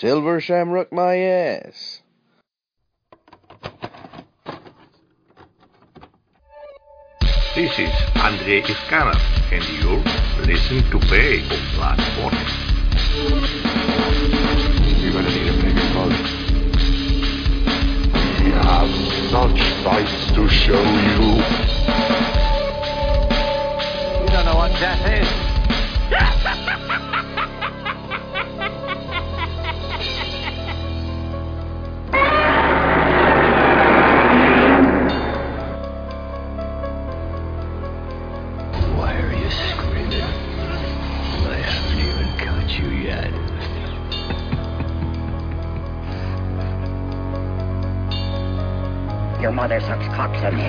Silver Shamrock my ass. This is Andrei Iskanov, and you're listening to Bay of Black Forest. You're gonna need a bigger boat. We have such sights to show you. You don't know what death is.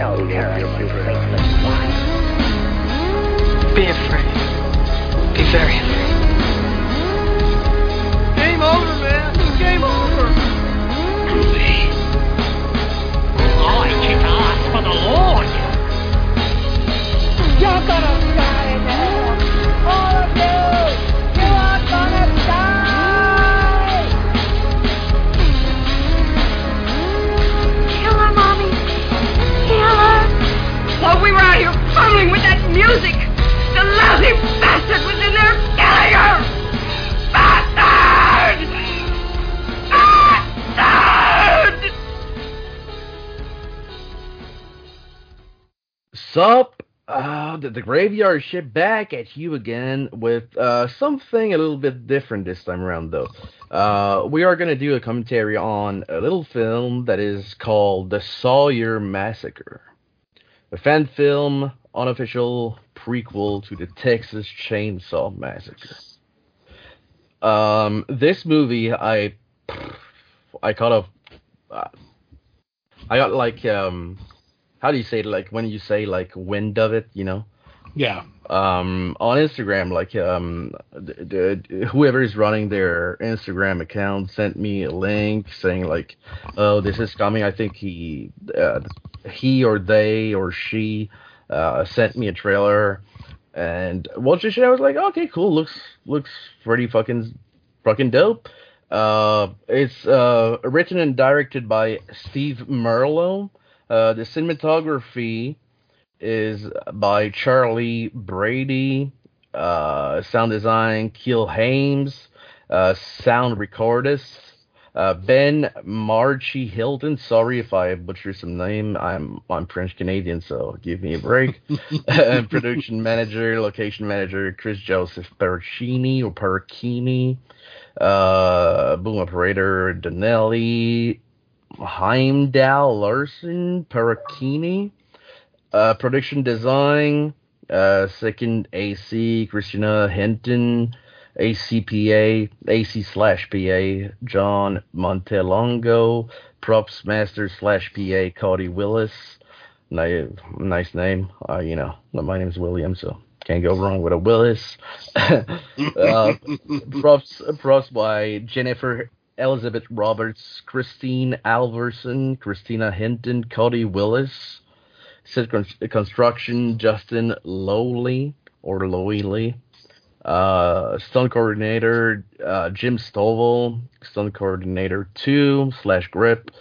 cocks in hell, the, graveyard shit back at you again with uh, something a little bit different this time around, though. Uh, we are going to do a commentary on a little film that is called The Sawyer Massacre, a fan film, unofficial prequel to the Texas Chainsaw Massacre. Um, this movie, I, I kind of, uh, I got like, um, how do you say it? Like when you say like wind of it, you know? Yeah. Um, on Instagram, like um, whoever is running their Instagram account sent me a link saying like, oh, this is coming. I think he, uh, he or they or she, uh, sent me a trailer, and watched the shit. I was like, okay, cool. Looks looks pretty fucking fucking dope. Uh, it's uh written and directed by Steve Merlo. Uh, the cinematography is by Charlie Brady. Uh, sound design, Keel Hames. Uh, sound recordist, uh, Ben Marchie Hilton. Sorry if I butcher some name. I'm I'm French Canadian, so give me a break. production manager, location manager, Chris Joseph Percini or Percini. Uh, boom operator, Danelli. Heimdall Larson Perricini. Uh, production design, uh, second AC, Christina Hinton, ACPA, AC slash PA, John Montelongo, props master slash PA, Cody Willis. Nice, nice name. Uh, you know, my name's William, so can't go wrong with a Willis. uh, props, props by Jennifer Elizabeth Roberts, Christine Alverson, Christina Hinton, Cody Willis. Con- construction, Justin Lowley or Lowley. Uh, stunt coordinator, uh, Jim Stovall. Stunt coordinator 2 slash grip,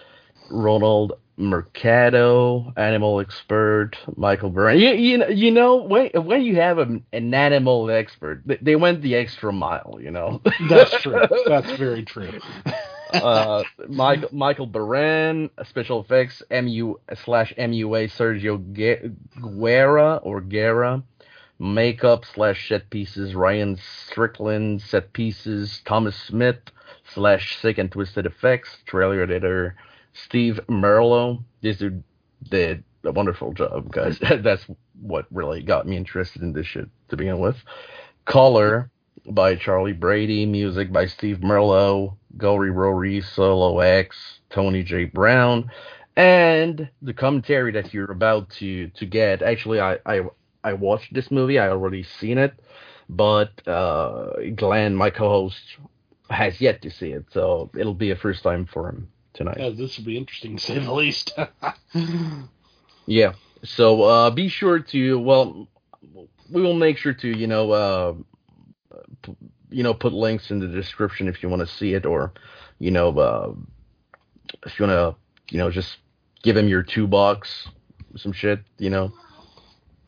Ronald Mercado, animal expert, Michael Byrne. You, you, you know, when, when you have a, an animal expert, they, they went the extra mile, you know? That's true. That's very true. Uh, Michael Michael Baran, special effects, MU slash MUA Sergio Gue- Guerra or Guerra, makeup slash set pieces Ryan Strickland, set pieces Thomas Smith slash sick and twisted effects, trailer editor Steve Merlo. This dude did a wonderful job, guys. That's what really got me interested in this shit to begin with. Color by Charlie Brady, music by Steve Merlo, Gory Rory, Solo X, Tony J. Brown, and the commentary that you're about to to get. Actually, I I, I watched this movie. I already seen it, but uh, Glenn, my co-host, has yet to see it, so it'll be a first time for him tonight. Yeah, this will be interesting to say the least. Yeah. So uh, be sure to well, we will make sure to you know uh, you know put links in the description if you want to see it or you know uh, if you want to you know just give him your two bucks some shit you know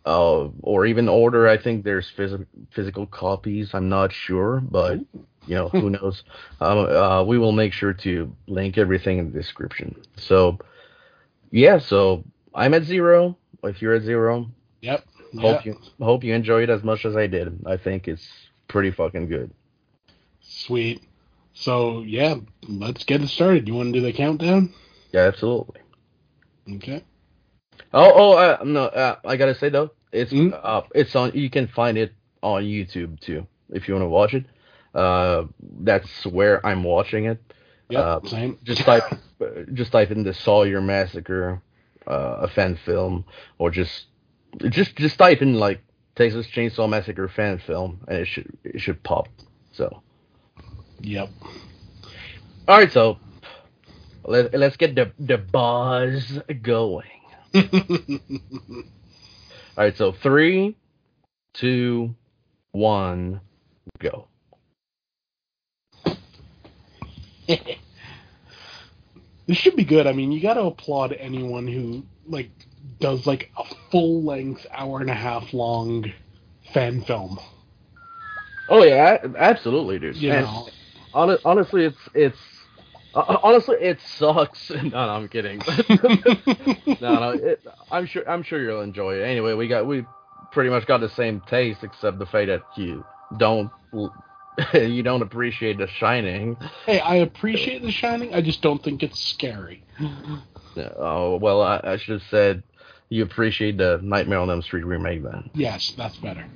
uh, or even order. I think there's phys- physical copies. I'm not sure, but you know who knows. Um, uh, we will make sure to link everything in the description. So yeah, so I'm at zero. If you're at zero, Yep. hope yep. you hope you enjoy it as much as I did. I think it's pretty fucking good. Sweet. So yeah, let's get it started. You want to do the countdown? Yeah, absolutely. Okay. Oh, oh, uh, no, uh, I gotta say though, it's Mm. uh, it's on. You can find it on YouTube too if you want to watch it. Uh, that's where I'm watching it. Yep. Uh, same. just type just type in the Sawyer Massacre, uh, a fan film, or just just just type in like Texas Chainsaw Massacre fan film, and it should it should pop. So, Yep. all right, so let let's get the the buzz going. All right, so three, two, one, go. this should be good. I mean, you got to applaud anyone who like does like a full length hour and a half long fan film. Oh yeah, absolutely, dude. You And know. hon- honestly, it's it's uh, honestly it sucks. no, no, I'm kidding. no, no, it, I'm sure I'm sure you'll enjoy it. Anyway, we got we pretty much got the same taste, except the fact that you don't you don't appreciate The Shining. Hey, I appreciate The Shining. I just don't think it's scary. Oh well, I, I should have said you appreciate the Nightmare on Elm Street remake then. Yes, that's better.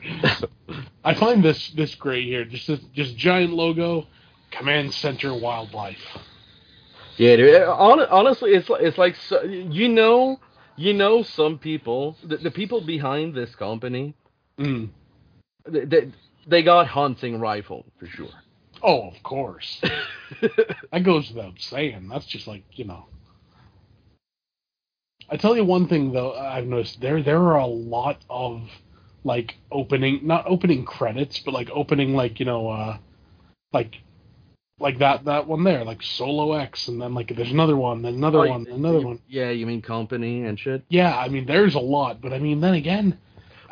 I find this this great here. Just this, just giant logo, Command Center Wildlife. Yeah, dude. Honestly, it's like it's like so, you know, you know, some people, the, the people behind this company, Mm. they, they they got hunting rifle for sure. Oh, of course. that goes without saying. That's just like you know. I tell you one thing though, I've noticed there there are a lot of like opening, not opening credits, but like opening like you know, uh like like that that one there, like Solo X, and then like there's another one, then another Oh, one, another you- one. Yeah, you mean company and shit. Yeah, I mean there's a lot, but I mean then again,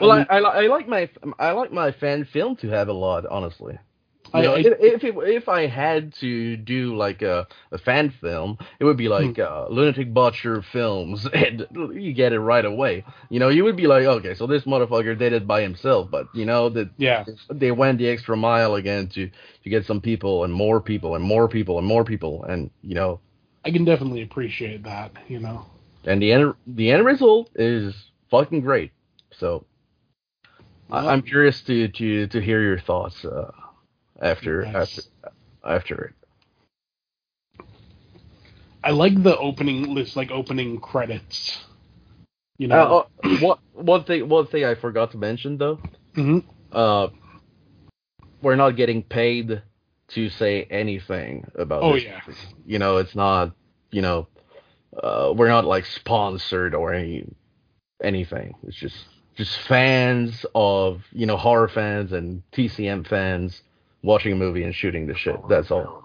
Well, I, mean, I, li- I like my I like my fan film to have a lot, honestly. You know, I- if if, it, if I had to do like a, a fan film, it would be like uh, Lunatic Butcher films, and you get it right away. You know, you would be like, okay, so this motherfucker did it by himself, but you know that yeah, they went the extra mile again to to get some people and more people and more people and more people, and you know, I can definitely appreciate that. You know. and the end the end result is fucking great. So I, I'm curious to to to hear your thoughts uh, after Yes. after after it. I like the opening list, like opening credits. You know. Uh, uh, what one thing one thing I forgot to mention though, Mhm. uh, we're not getting paid to say anything about. Oh, this yeah. You know, it's not. You know, uh, we're not like sponsored or any anything. It's just just fans of you know horror fans and TCM fans watching a movie and shooting the shit. That's all.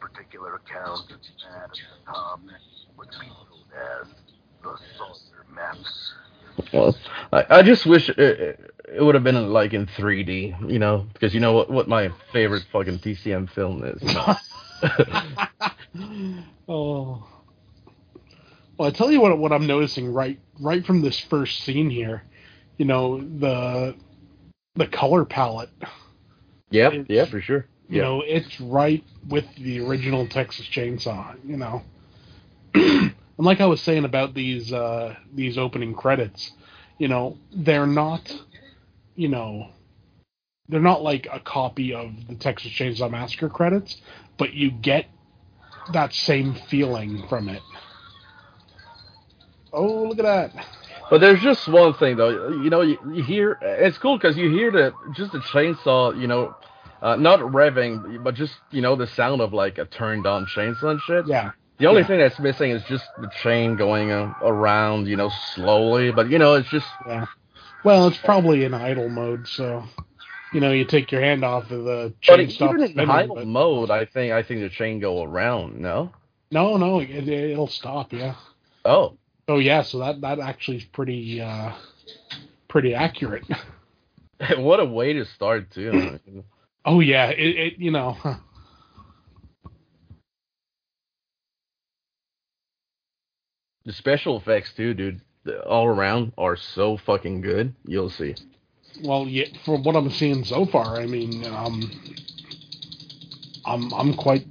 particular account at the top known as the Sawyer Maps. Well, I, I just wish it, it would have been like in 3D, you know, because you know what what my favorite fucking TCM film is. oh. Well, I tell you what, what I'm noticing right, right from this first scene here, you know, the the color palette. Yep, It's- yeah, for sure. You Yeah. know, it's right with the original Texas Chainsaw. You know, and like I was saying about these uh, these opening credits, you know, they're not, you know, they're not like a copy of the Texas Chainsaw Massacre credits, but you get that same feeling from it. Oh, look at that! But there's just one thing though, you know, you, you hear it's cool because you hear the just the chainsaw, you know, uh, not revving, but just you know the sound of like a turned on chainsaw and shit. Yeah. The only Yeah. thing that's missing is just the chain going uh, around, you know, slowly. But you know, it's just Yeah. Well, it's probably in idle mode, so you know you take your hand off of the but chain stops even in spinning, high but- mode, I think I think the chain go around. No. No, no, it, it'll stop. Yeah. Oh. Oh yeah, so that that actually is pretty uh pretty accurate. what a way to start too. Oh yeah, it, it you know. The special effects too, dude, the- all around are so fucking good. You'll see. Well, yeah, from what I'm seeing so far, I mean, um, I'm I'm quite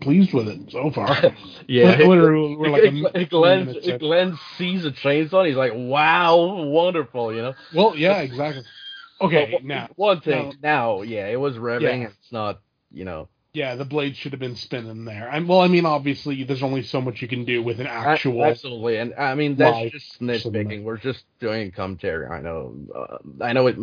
pleased with it so far. Yeah, We're- we're, like a Glenn, Glenn, minutes in. Glenn sees a chainsaw. And he's like, "Wow, wonderful!" You know. Well, yeah, exactly. Okay, now one thing. now- Now, yeah, it was revving. Yeah. It's not, you know. Yeah, the blade should have been spinning there. And well, I mean, obviously, there's only so much you can do with an actual. A- absolutely, and I mean that's just nitpicking. We're just doing commentary. I know, uh, I know it.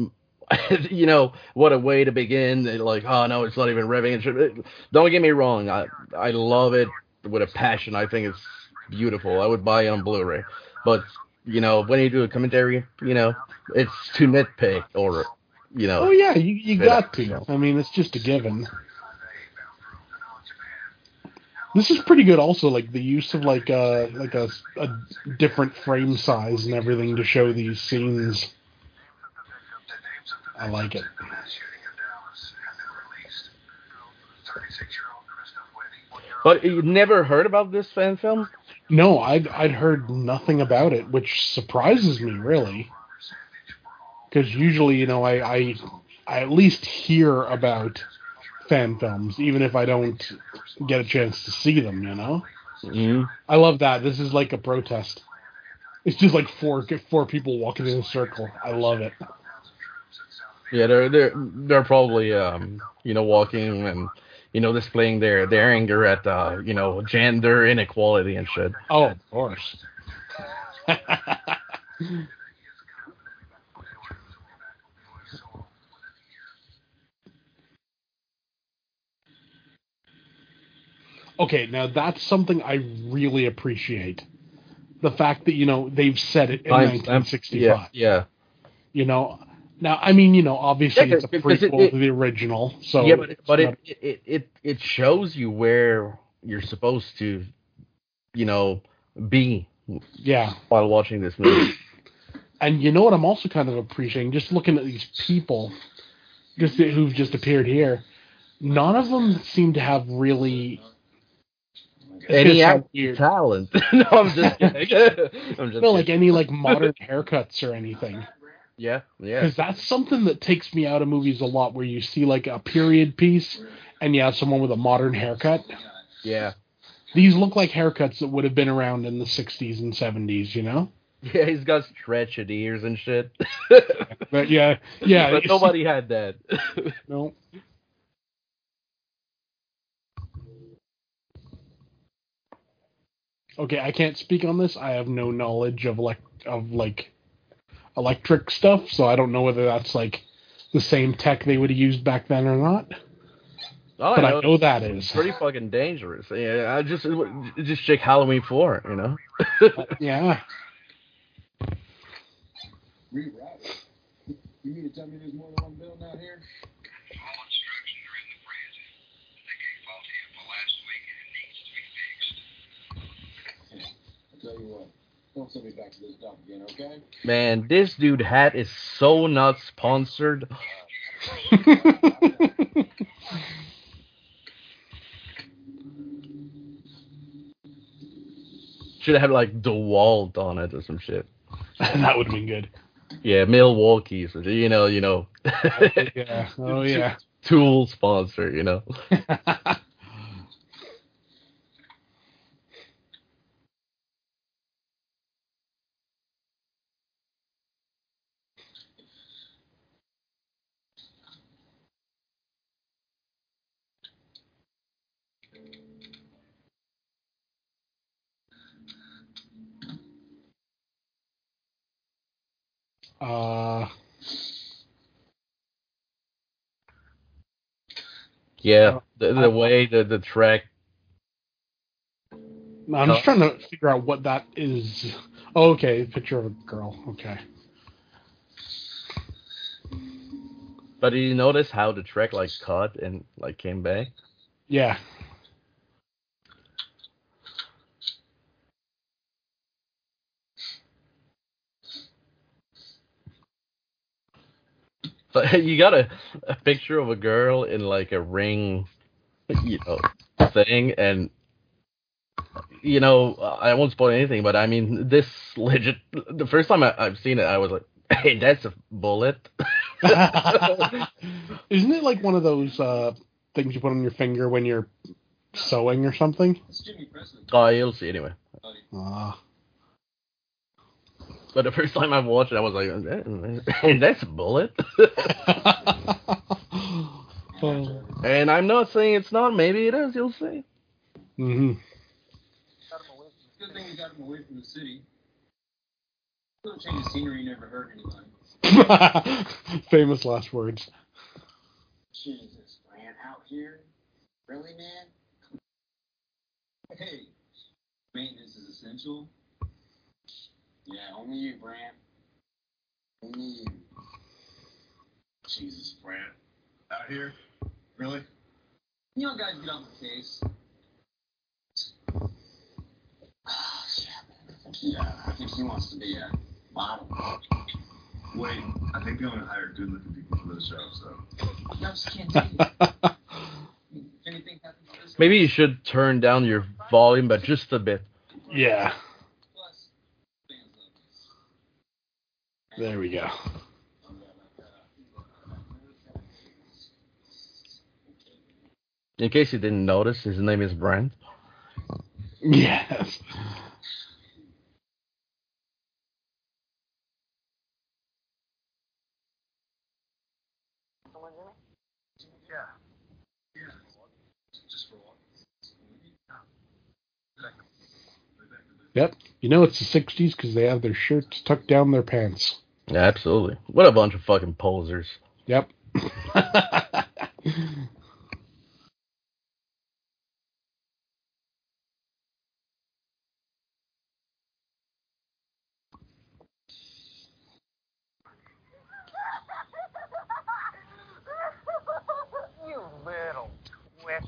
You know what a way to begin. They're Like, oh no, it's not even revving. Don't get me wrong. I I love it with a passion. I think it's beautiful. I would buy it on Blu-ray. But you know, when you do a commentary, you know, it's to nitpick or you know. Oh yeah, you you got to. you know. I mean, it's just a given. This is pretty good. Also, like the use of like a like a, a different frame size and everything to show these scenes. I like it. But you never heard about this fan film? No, I'd I'd heard nothing about it, which surprises me really. Because usually, you know, I, I I at least hear about fan films, even if I don't get a chance to see them. You know. Mm-hmm. I love that. This is like a protest. It's just like four four people walking in a circle. I love it. Yeah, they're they're they're probably um you know walking and you know displaying their their anger at uh you know gender inequality and shit. Oh, of course. okay, now that's something I really appreciate. The fact that you know they've said it in Time- 1965. Yeah, yeah. You know, now I mean, you know, obviously Yeah, it's a because it- prequel it- to the original, so yeah, but but not- it, it it it shows you where you're supposed to, you know, be yeah. while watching this movie. And you know what I'm also kind of appreciating, just looking at these people, just who've just appeared here. None of them seem to have really it's gonna Any acting talent? no, I'm just kidding. I'm just no, like any like modern haircuts or anything. yeah, yeah. Because that's something that takes me out of movies a lot, where you see like a period piece and you have someone with a modern haircut. Yeah. These look like haircuts that would have been around in the 60s and 70s, you know? Yeah, he's got stretched ears and shit. But yeah, yeah. but nobody had that. No. Okay, I can't speak on this. I have no knowledge of like of like electric stuff, so I don't know whether that's like the same tech they would have used back then or not. All But I know know it's- that pretty fucking dangerous. Yeah, I just just check Halloween four, you know. Uh, yeah. Reroute. You mean to tell me there's more than one building out here? I tell you what, don't send me back to this dump again, okay? Man, this dude hat is so not sponsored. Should have like DeWalt on it or some shit. that would have been good. Yeah, Milwaukee, so you know, you know. Oh, yeah. Oh yeah. Tool sponsor, you know. Yeah, the, the way the the track. I'm just trying to figure out what that is. Oh, okay, picture of a girl. Okay. But did you notice how the track like cut and like came back? Yeah. But you got a, a picture of a girl in like a ring, you know, thing, and you know, I won't spoil anything, but I mean, this legit. The first time I, I've seen it, I was like, "Hey, that's a bullet." Isn't it like one of those uh, things you put on your finger when you're sewing or something? Oh, you'll see anyway. Ah. But the first time I watched it, I was like, "That- "That's a bullet." Oh. and I'm not saying it's not. Maybe it is. You'll see. hmm Good thing you got him away from the city. Little change of scenery never hurt anybody. Famous last words. Jesus, man, out here? Really, man? Hey, maintenance is essential. Yeah, only you, Brant. Only you. Jesus, Brant. Out here? Really? You know, guys get on the case. Yeah, I think he wants to be a model. Wait, I think they only hire good looking people for those jobs, though. I just can't take it. If anything happens to this Maybe you should turn down your volume, but just a bit. Yeah. There we go. In case you didn't notice, his name is Brent. Yes. Yep. You know it's the 60s because they have their shirts tucked down their pants. Yeah, absolutely. What a bunch of fucking posers. Yep. You little twit.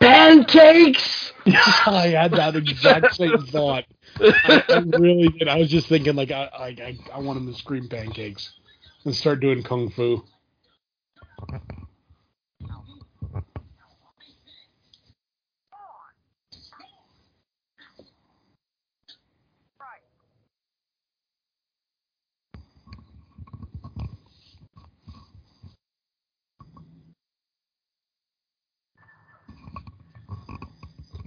Pancakes! I had that exact same thought. I, I really did. I was just thinking, like, I, I, I- I want him to scream pancakes and start doing kung fu.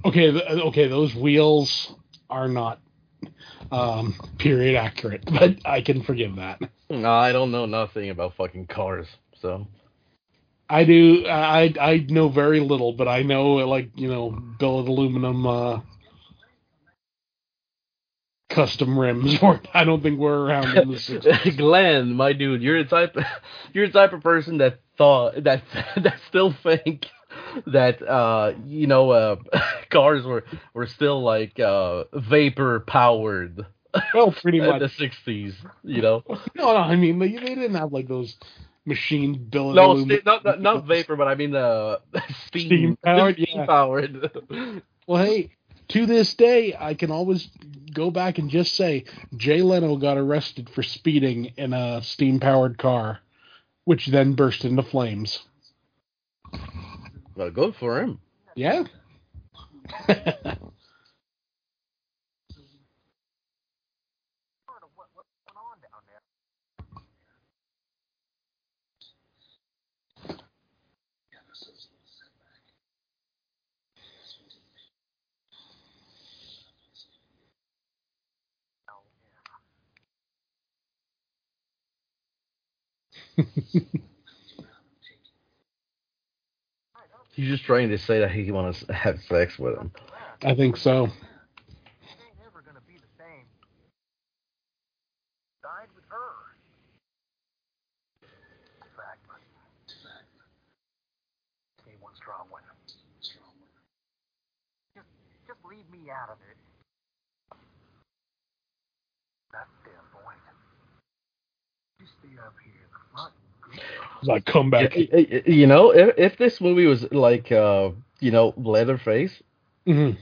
Okay, th- okay, those wheels are not um, period accurate, but I can forgive that. No, I don't know nothing about fucking cars, so. I do. I I know very little, but I know like you know billet aluminum uh, custom rims. Or I don't think we're around in the 60s. Glenn, my dude, you're the type you're the type of person that thought that that still think that uh you know uh cars were were still like uh vapor powered Well, pretty in much. the 60s, you know. No, no, I mean they, they didn't have like those machine billet No, not, not not vapor, but I mean the steam Steam powered, steam yeah. powered. Well, hey, to this day, I can always go back and just say Jay Leno got arrested for speeding in a steam powered car, which then burst into flames. Well, good for him. Yeah. He's just trying to say that he wants to have sex with him. I think so. It ain't never gonna be the same. Died with her. Fact. Ain't one strong one. Just, just leave me out of it. That's the point. You stay up here in the front. Like come back. Y- y- You know, if, if this movie was like, uh, you know, Leatherface, Mhm.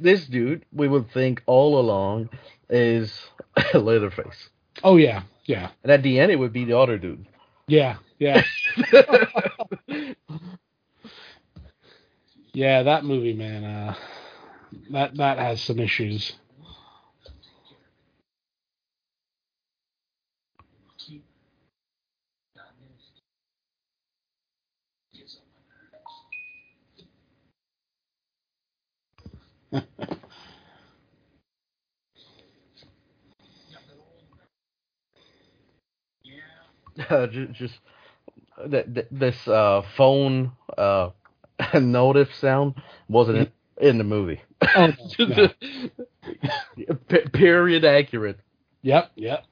this dude, we would think all along is Leatherface. Oh yeah, yeah, And at the end, it would be the other dude. yeah, yeah, yeah. That movie, man. Uh, that that has some issues. uh, just, just th- th- this uh, phone uh, notif sound wasn't in, in the movie. Oh, no. P- period accurate. Yep, yep.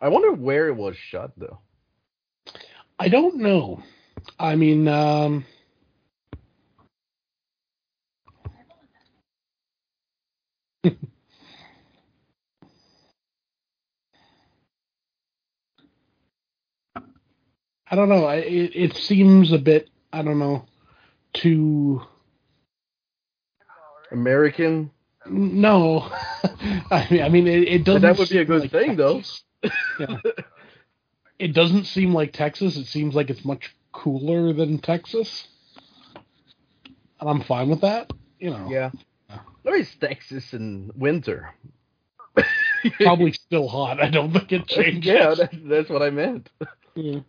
I wonder where it was shot though. I don't know. I mean, um, I don't know. I, it, it seems a bit, I don't know, too. American. No, I mean, I mean, it, it doesn't. that would be a good like thing though. Yeah. It doesn't seem like Texas. It seems like it's much cooler than Texas, and I'm fine with that. You know, Yeah. Where is Texas in winter? probably still hot. I don't think it changes. yeah, that, that's what I meant. Yeah.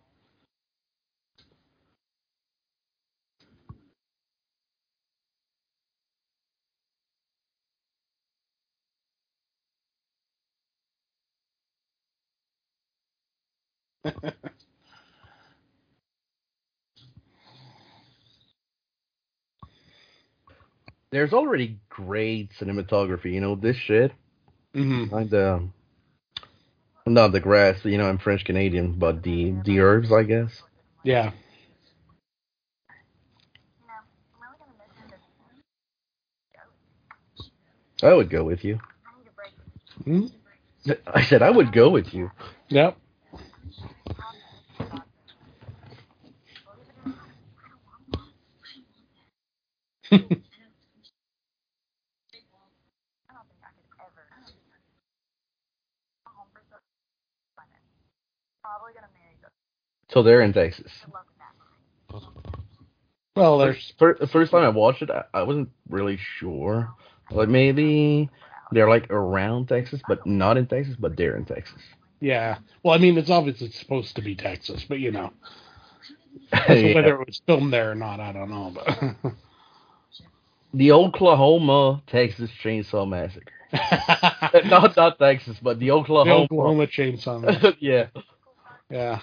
There's already great cinematography. You know this shit. hmm Like the not the grass. You know, I'm French Canadian, but the the herbs, I guess. Yeah. I would go with you. Hmm? I said I would go with you. Yep. So they're in Texas. Well, there's Fir- the first time I watched it, I, I wasn't really sure. Like maybe they're like around Texas, but not in Texas, but they're in Texas. yeah. Well, I mean, it's obviously supposed to be Texas, but you know, Yeah. whether it was filmed there or not, I don't know. But The Oklahoma Texas Chainsaw Massacre. not not Texas, but the the Oklahoma. Oklahoma Chainsaw. Man. yeah. Yeah.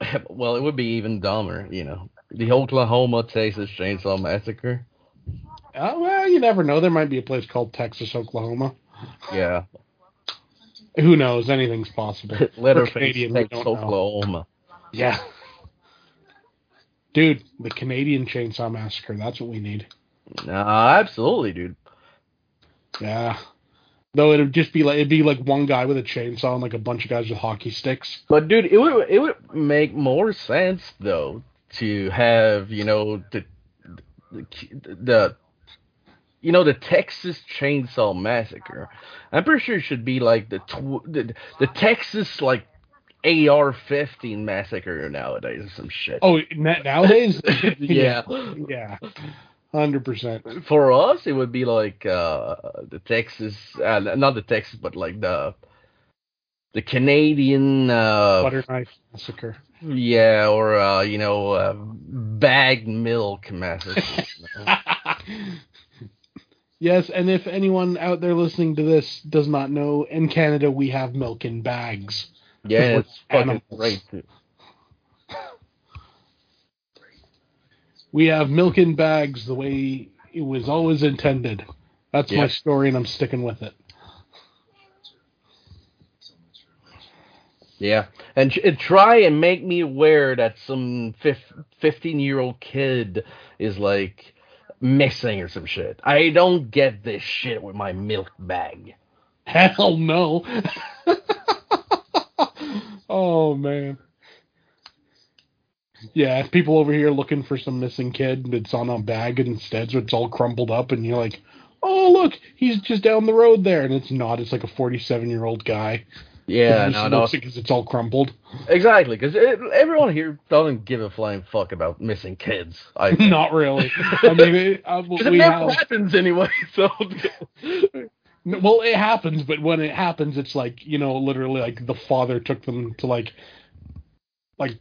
Well, it would be even dumber, you know. The Oklahoma Texas Chainsaw Massacre. Uh, well, you never know. There might be a place called Texas, Oklahoma. Yeah. Who knows? Anything's possible. We're Leatherface Texas. Oklahoma. Yeah. Dude, the Canadian Chainsaw Massacre. That's what we need. Nah, absolutely, dude. Yeah. Though it'd just be like it'd be like one guy with a chainsaw and like a bunch of guys with hockey sticks. But dude, it would it would make more sense though to have you know the the, the you know the Texas Chainsaw Massacre. I'm pretty sure it should be like the tw- the, the Texas like AR-15 massacre nowadays or some shit. Oh, nowadays? yeah. yeah. Hundred percent. For us, it would be like uh, the Texas, uh, not the Texas, but like the the Canadian uh, Butter knife massacre. Yeah, or uh, you know, uh, bagged milk massacre. Yes, and if anyone out there listening to this does not know, in Canada we have milk in bags. Yeah, it's fucking animals. great too. We have milk in bags the way it was always intended. That's my story, and I'm sticking with it. Yeah, and, and try and make me aware that some fifteen year old kid is like missing or some shit. I don't get this shit with my milk bag. Hell no. oh man. Yeah, people over here looking for some missing kid that's on a bag instead, so it's all crumpled up, and you're like, "Oh, look, he's just down the road there," and it's not. It's like a 47 year old guy. Yeah, no, no, because it's all crumpled. exactly. Because everyone here doesn't give a flying fuck about missing kids. I not really. I mean, it, uh, it never have. happens anyway. So Well, it happens, but when it happens, it's like you know, literally, like the father took them to like, like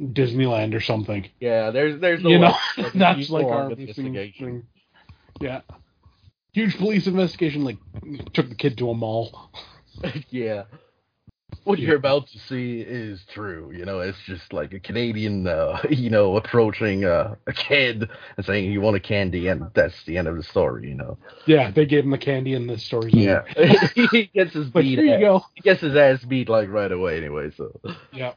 Disneyland or something. yeah, there's there's no you know, like, that's like our investigation. thing. Yeah, huge police investigation. Like, took the kid to a mall. yeah. What you're about to see is true. You know, it's just like a Canadian, uh, you know, approaching uh, a kid and saying, "You want a candy?" and that's the end of the story. You know. Yeah, they gave him the candy in the story. Yeah. he gets his beat. here you go. He gets his ass beat like right away. Anyway, so. Yeah.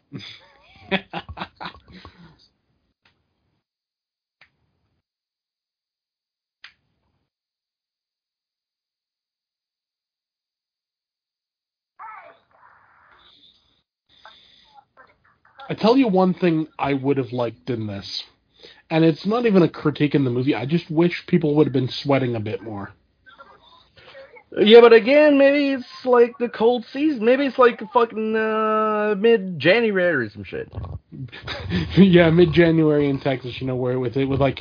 I tell you one thing I would have liked in this, and it's not even a critique in the movie. I just wish people would have been sweating a bit more. Yeah, but again, maybe it's like the cold season. Maybe it's like fucking uh, mid January or some shit. yeah, mid January in Texas, you know, where with it with like,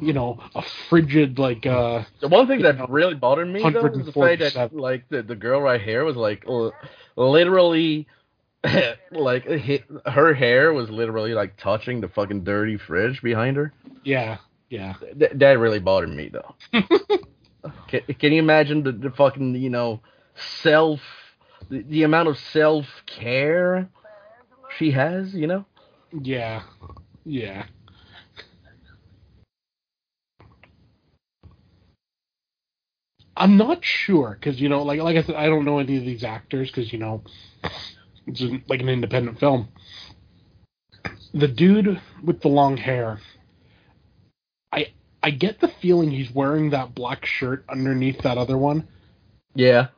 you know, a frigid like uh The one thing that really bothered me though was the fact that like the, the girl right here was like l- literally like her hair was literally like touching the fucking dirty fridge behind her. yeah, yeah. Th- that really bothered me though. can, can you imagine the, the fucking you know self the, the amount of self care she has? You know. Yeah. Yeah. I'm not sure because you know, like like I said, I don't know any of these actors because you know, it's like an independent film. The dude with the long hair, I I get the feeling he's wearing that black shirt underneath that other one. Yeah.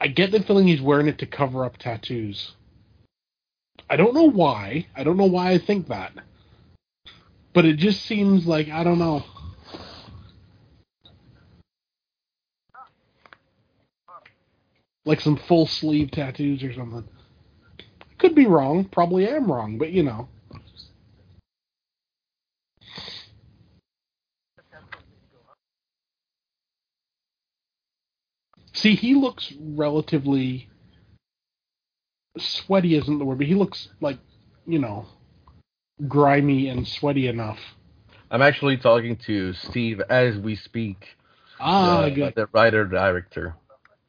I get the feeling he's wearing it to cover up tattoos. I don't know why. I don't know why I think that. But it just seems like I don't know. Like some full sleeve tattoos or something. Could be wrong. Probably am wrong, but you know. See, he looks relatively sweaty isn't the word, but he looks like, you know, grimy and sweaty enough. I'm actually talking to Steve as we speak. Ah, uh, good. the writer director.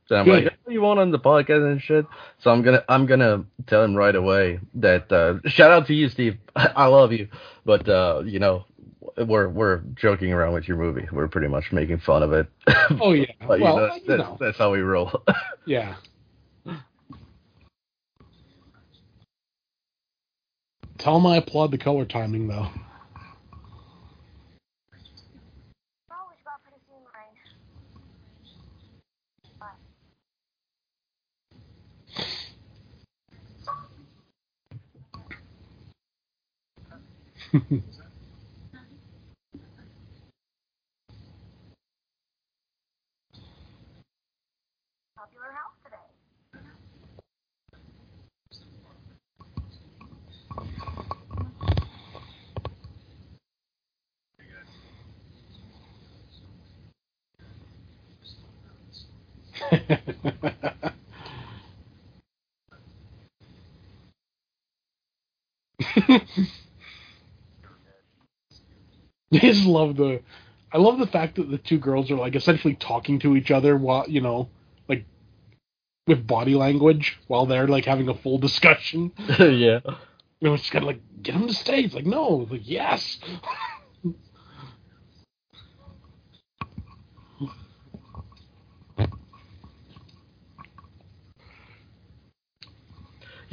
So I'm Good. like, "Oh, you want on the podcast and shit. So I'm gonna I'm gonna tell him right away that uh, shout out to you, Steve. I love you, but uh, you know we're we're joking around with your movie. We're pretty much making fun of it. Oh yeah. but well, know, that's, know. that's how we roll. Yeah. Tell him I applaud the color timing though. I just love the. I love the fact that the two girls are like essentially talking to each other while you know, like with body language while they're like having a full discussion. yeah. You know, it's kind of like get him to stay. It's like no, It's like yes.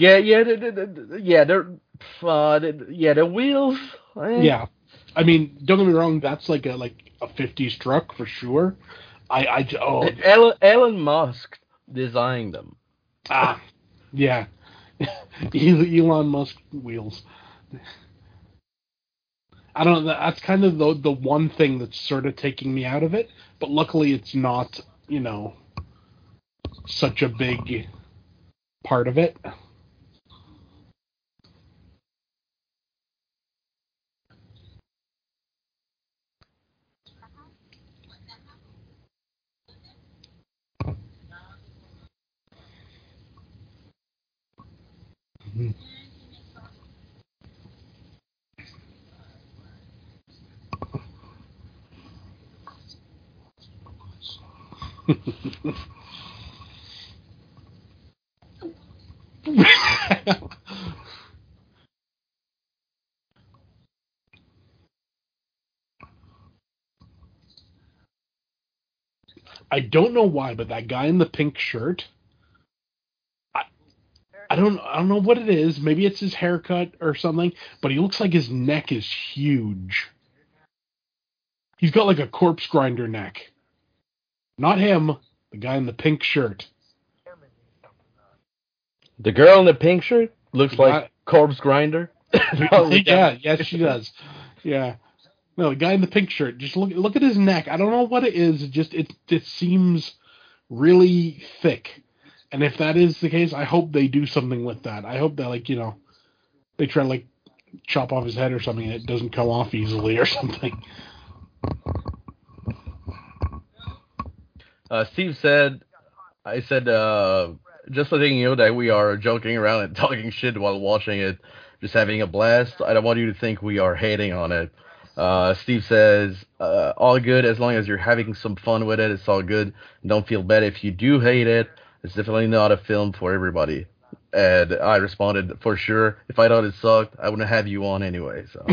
Yeah, yeah, yeah, they're, uh, yeah, the wheels. eh. Yeah, I mean, don't get me wrong. That's like a like a '50s truck for sure. I I oh Elon, Elon Musk designed them. ah yeah, Elon Musk wheels. I don't know. That's kind of the the one thing that's sort of taking me out of it. But luckily, it's not you know such a big part of it. I don't know why, but that guy in the pink shirt, I don't, I don't know what it is. Maybe it's his haircut or something, but he looks like his neck is huge. He's got like a Corpsegrinder neck. Not him, the guy in the pink shirt. The girl in the pink shirt looks Yeah. like Corpsegrinder. yeah, yes, she does. Yeah. No, the guy in the pink shirt. Just look look at his neck. I don't know what it is. It just it it seems really thick. And if that is the case, I hope they do something with that. I hope that like, you know, they try to like chop off his head or something and it doesn't come off easily or something. Uh, Steve said, I said, uh, just letting you know that we are joking around and talking shit while watching it, just having a blast. I don't want you to think we are hating on it. Uh, Steve says, uh, all good as long as you're having some fun with it. It's all good. Don't feel bad if you do hate it. It's definitely not a film for everybody. And I responded, for sure. If I thought it sucked, I wouldn't have you on anyway. So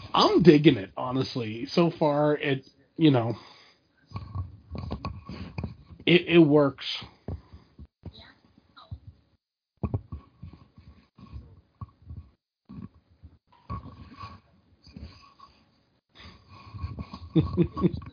I'm digging it, honestly. So far it you know it it works.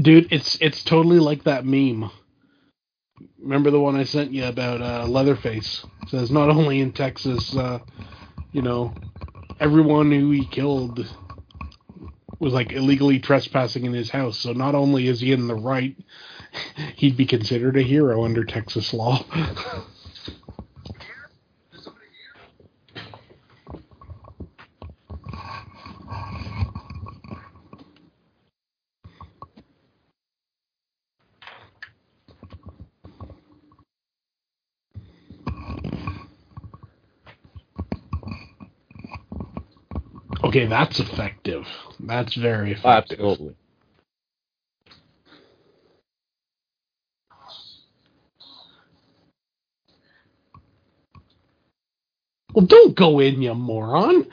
Dude, it's it's totally like that meme. Remember the one I sent you about uh, Leatherface? It says not only in Texas, uh, you know, everyone who he killed was like illegally trespassing in his house. So not only is he in the right, he'd be considered a hero under Texas law. Okay, that's effective. That's very effective. Absolutely. Well, don't go in, you moron.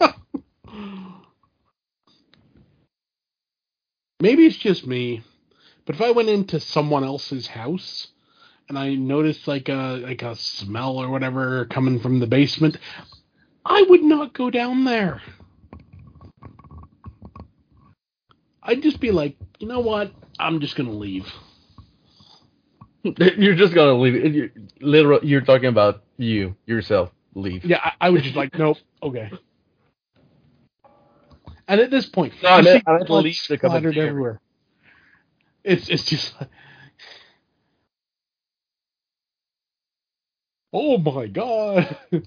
Maybe it's just me, but if I went into someone else's house and I noticed like a like a smell or whatever coming from the basement, I would not go down there. I'd just be like, you know what? I'm just gonna leave. You're just gonna leave. You're, literal. You're talking about you yourself. Leave. Yeah, I, I would just like, nope, okay. And at this point, No, I meant- I meant leave splattered everywhere. It's it's just like, oh my god.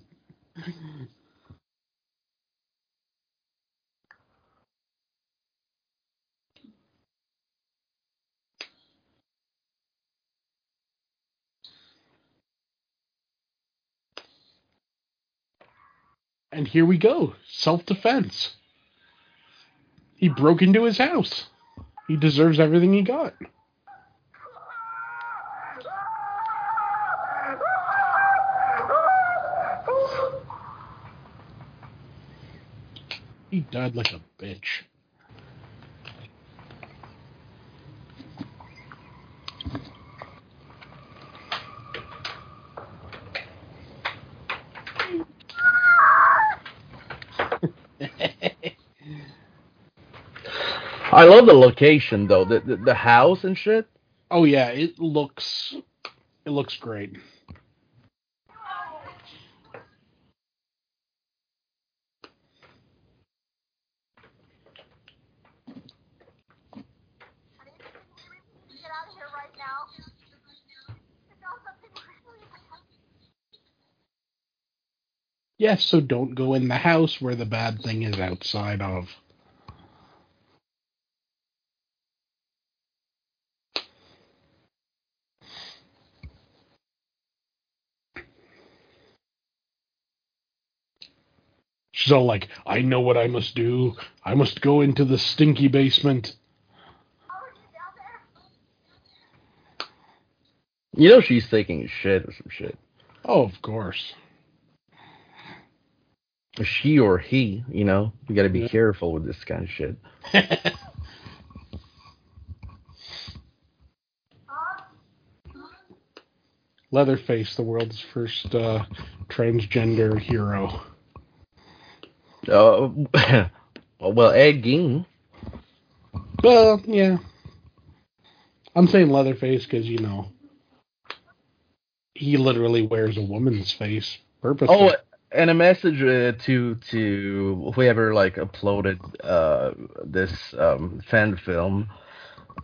And here we go. Self defense. He broke into his house. He deserves everything he got. He died like a bitch. I love the location though. The, the the house and shit. Oh yeah, it looks it looks great. Yes, so don't go in the house where the bad thing is outside of. She's all like, I know what I must do. I must go into the stinky basement. You know she's taking shit or some shit. Oh, of course. She or he, you know, you got to be careful with this kind of shit. Leatherface, the world's first uh, transgender hero. Uh, well, Ed Gein. Well, yeah. I'm saying Leatherface because, you know, he literally wears a woman's face purposely. Oh, and a message uh, to to whoever like uploaded uh, this um, fan film,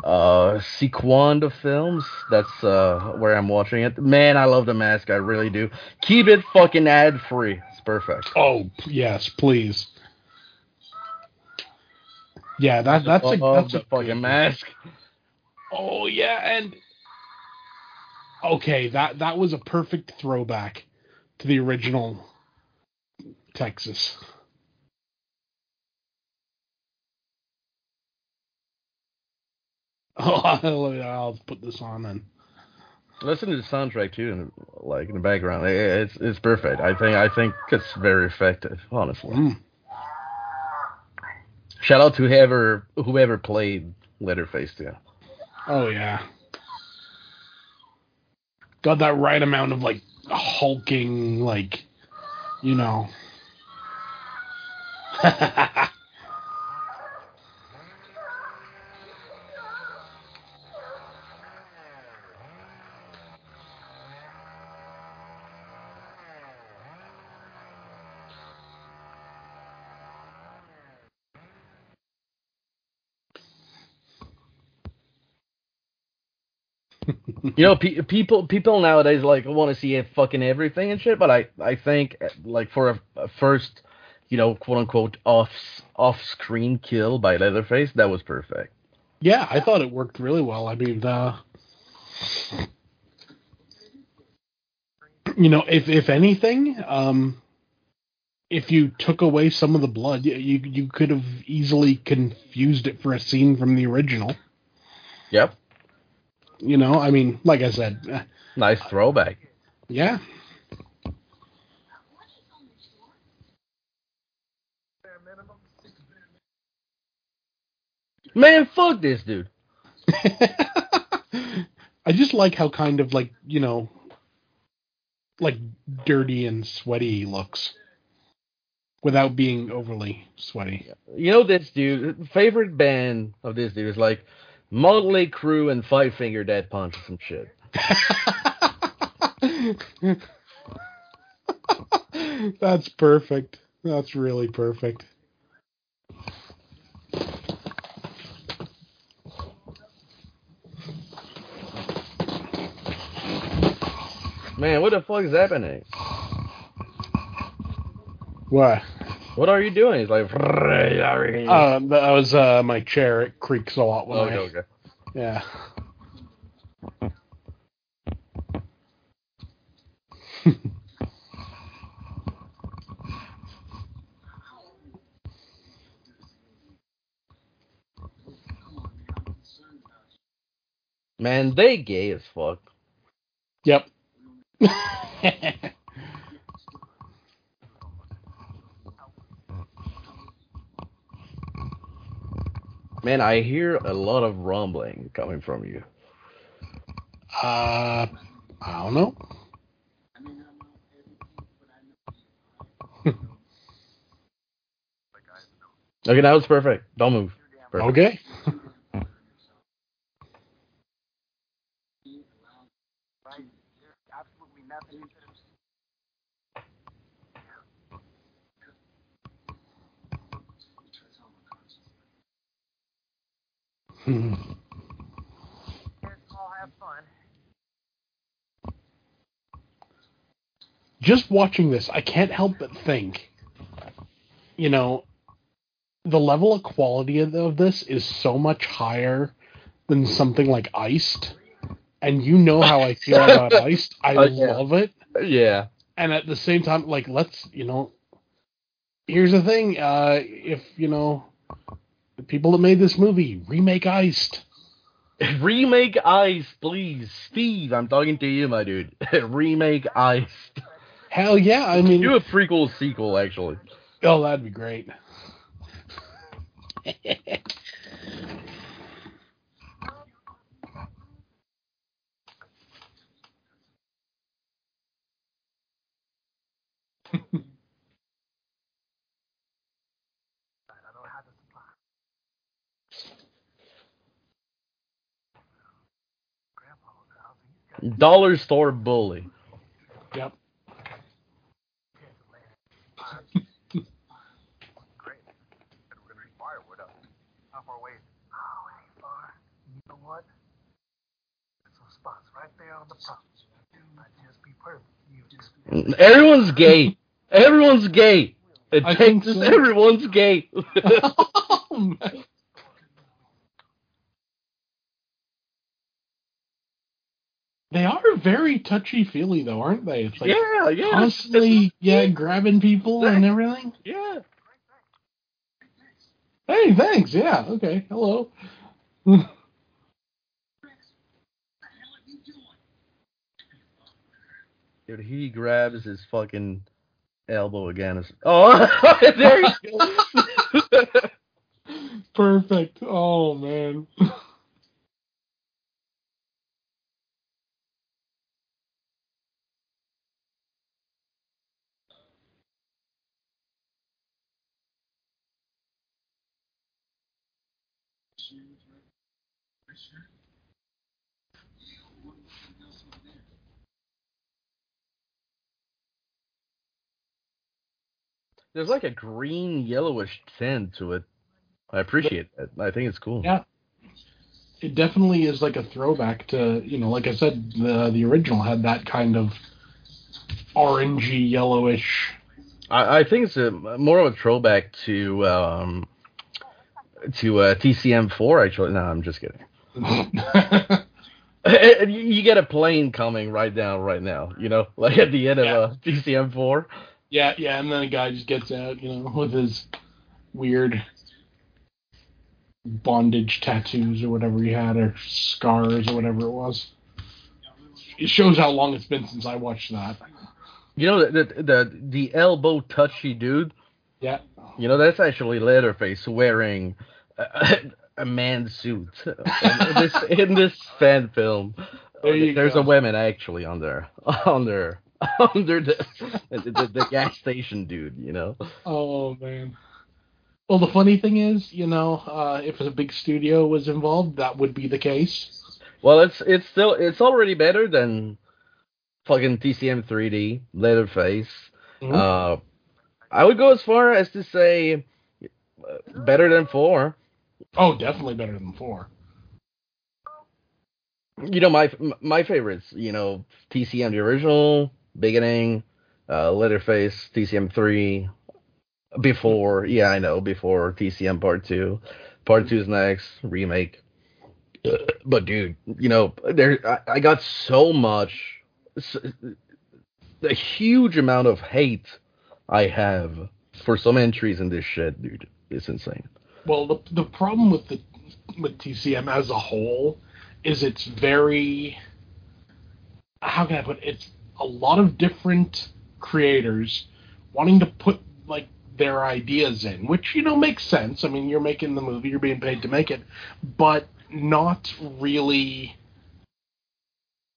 uh, Sequanda Films. That's uh, where I'm watching it. Man, I love the mask. I really do. Keep it fucking ad free. Perfect. Oh, yes, please. Yeah, that that's a Love that's a fucking mask. Oh yeah, and okay, that that was a perfect throwback to the original Texas. Oh, I'll put this on then. Listen to the soundtrack too, in, like in the background. It- It's it's perfect. I think I think it's very effective. Honestly. Mm. Shout out to whoever whoever played Leatherface too. Oh yeah. Got that right amount of like hulking, like, you know. you know, pe- people people nowadays like want to see fucking everything and shit. But I I think like for a, a first, you know, quote unquote off off screen kill by Leatherface, that was perfect. Yeah, I thought it worked really well. I mean, uh, you know, if if anything, um, if you took away some of the blood, you, you could have easily confused it for a scene from the original. Yep. You know, I mean, like I said, eh, Nice throwback. yeah. Man, fuck this dude. I just like how kind of like you know, like dirty and sweaty he looks, without being overly sweaty. You know this dude. Favorite band of this dude is like Mötley Crüe and Five Finger Death Punch some shit. That's perfect. That's really perfect. Man, what the fuck is happening? What? What are you doing? He's like, Uh, that was uh, my chair. It creaks a lot when okay, I. okay. Yeah. Man, they gay as fuck. Yep. Man, I hear a lot of rumbling coming from you. Uh, I don't know. Okay, now it's perfect. Don't move. Perfect. Okay. Hmm. Just watching this, I can't help but think, you know, the level of quality of, of this is so much higher than something like Iced. And you know how I feel about Iced. I Oh, yeah. love it. Yeah. and at the same time like let's you know here's the thing uh if you know the people that made this movie remake iced Remake Ice, please. Steve, I'm talking to you, my dude. Remake Ice. hell yeah i mean Do a prequel sequel, actually. oh that'd be great Dollar store bully. yep How far away is it? Oh, it ain't far. You know what? There's some spots right there on the top. Might just be store bully. Yep. Everyone's gay. Everyone's gay. It I takes so. everyone's gay. oh, They are very touchy feely though, aren't they? It's like yeah, yeah. constantly yeah, grabbing people and everything. Yeah. Hey, thanks. Yeah, okay. Hello. Dude, he grabs his fucking elbow again. Oh, there you go. Perfect. Oh man. There's like a green yellowish tint to it. I appreciate that. I think it's cool. Yeah. it definitely is like a throwback to you know, like I said, the the original had that kind of orangey yellowish. I, I think it's a, more of a throwback to um, to uh, TCM4. Actually, no, I'm just kidding. you you get a plane coming right down right now. You know, like at the end Yeah. of uh, TCM4. Yeah, yeah, and then a guy just gets out, you know, with his weird bondage tattoos or whatever he had, or scars or whatever it was. It shows how long it's been since I watched that. You know the the the, the elbow touchy dude. Yeah. You know that's actually Leatherface wearing a, a man's suit in this in this fan film. There There's go. a woman actually on there on there under the the, the gas station dude. You know. Oh man. Well, the funny thing is, you know, uh, if a big studio was involved, that would be the case. Well, it's it's still it's already better than fucking TCM 3D Leatherface. Mhm. Uh, I would go as far as to say uh, better than four. Oh, definitely better than four. You know my my favorites. You know TCM the original, beginning, uh, Leatherface, TCM three, before. Yeah, I know before TCM part two. Part two is next remake. Uh, But dude, you know there I, I got so much, s- a huge amount of hate I have for some entries in this shit, dude. It's insane. Well, the the problem with the with TCM as a whole is it's very how can I put it? It's a lot of different creators wanting to put like their ideas in, which you know makes sense. I mean, you're making the movie, you're being paid to make it, but not really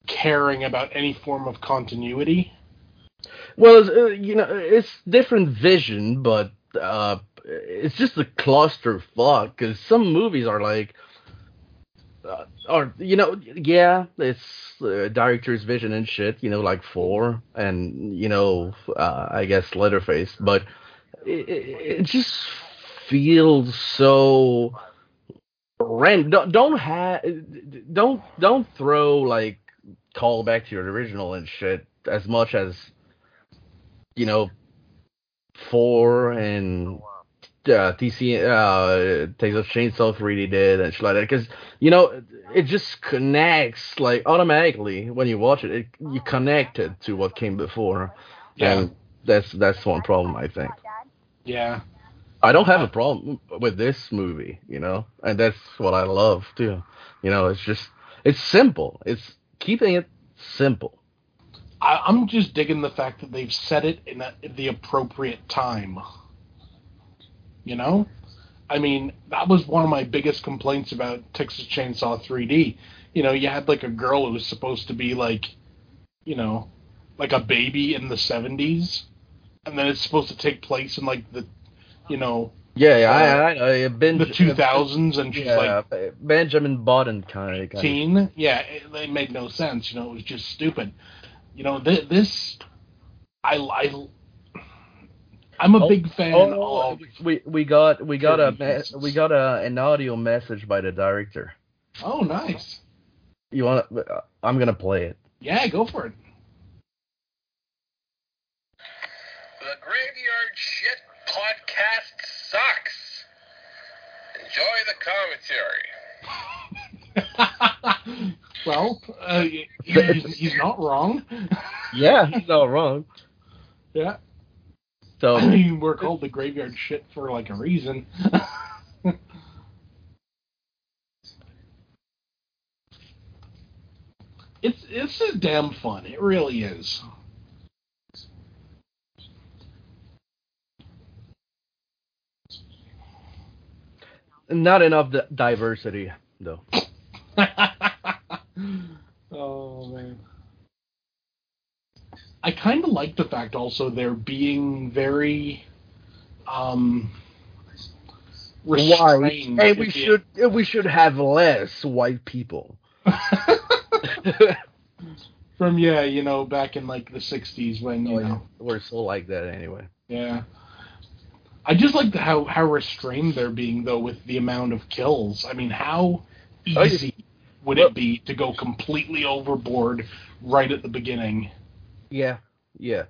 caring about any form of continuity. Well, uh, you know, it's different vision, but uh, it's just a clusterfuck. Because some movies are like, uh, or you know, yeah, it's uh, director's vision and shit. You know, like four, and you know, uh, I guess Leatherface, but it, it, just feels so random. Don't don't ha- don't don't throw like call back to your original and shit as much as you know four and uh, TC uh Texas Chainsaw 3D did and shit like that. Because you know it just connects like automatically when you watch it, it you connect it to what came before. Yeah. and that's that's one problem I think. Yeah. I don't have a problem with this movie you know? And that's what I love too. You know it's just it's simple. It's keeping it simple. I, I'm just digging the fact that they've set it in a, the appropriate time. You know, I mean, that was one of my biggest complaints about Texas Chainsaw 3D. You know, you had like a girl who was supposed to be like, you know, like a baby in the 70s, and then it's supposed to take place in like the, you know, yeah yeah I, uh, I, I been the 2000s, and she's yeah, like Benjamin Button kind of teen. Yeah, it, it made no sense. You know, it was just stupid. You know, th- this, I, I, I'm a big fan Oh, of. we we got we got a me- we got a an audio message by the director. Oh, nice. You want? I'm gonna play it. Yeah, go for it. The Graveyard Shit podcast sucks. Enjoy the commentary. Well, uh, he's, he's not wrong. Yeah, he's not wrong. Yeah. So we're called the graveyard shit for like a reason. it's it's just damn fun. It really is. not enough diversity though. oh man. I kind of like the fact also they're being very um Why? restrained. And we if you- should we should have less white people. from yeah, you know, back in like the '60s when you know, We're so like that anyway. yeah. I just like the, how how restrained they're being though with the amount of kills. I mean, how easy would it be to go completely overboard right at the beginning? Yeah, yeah.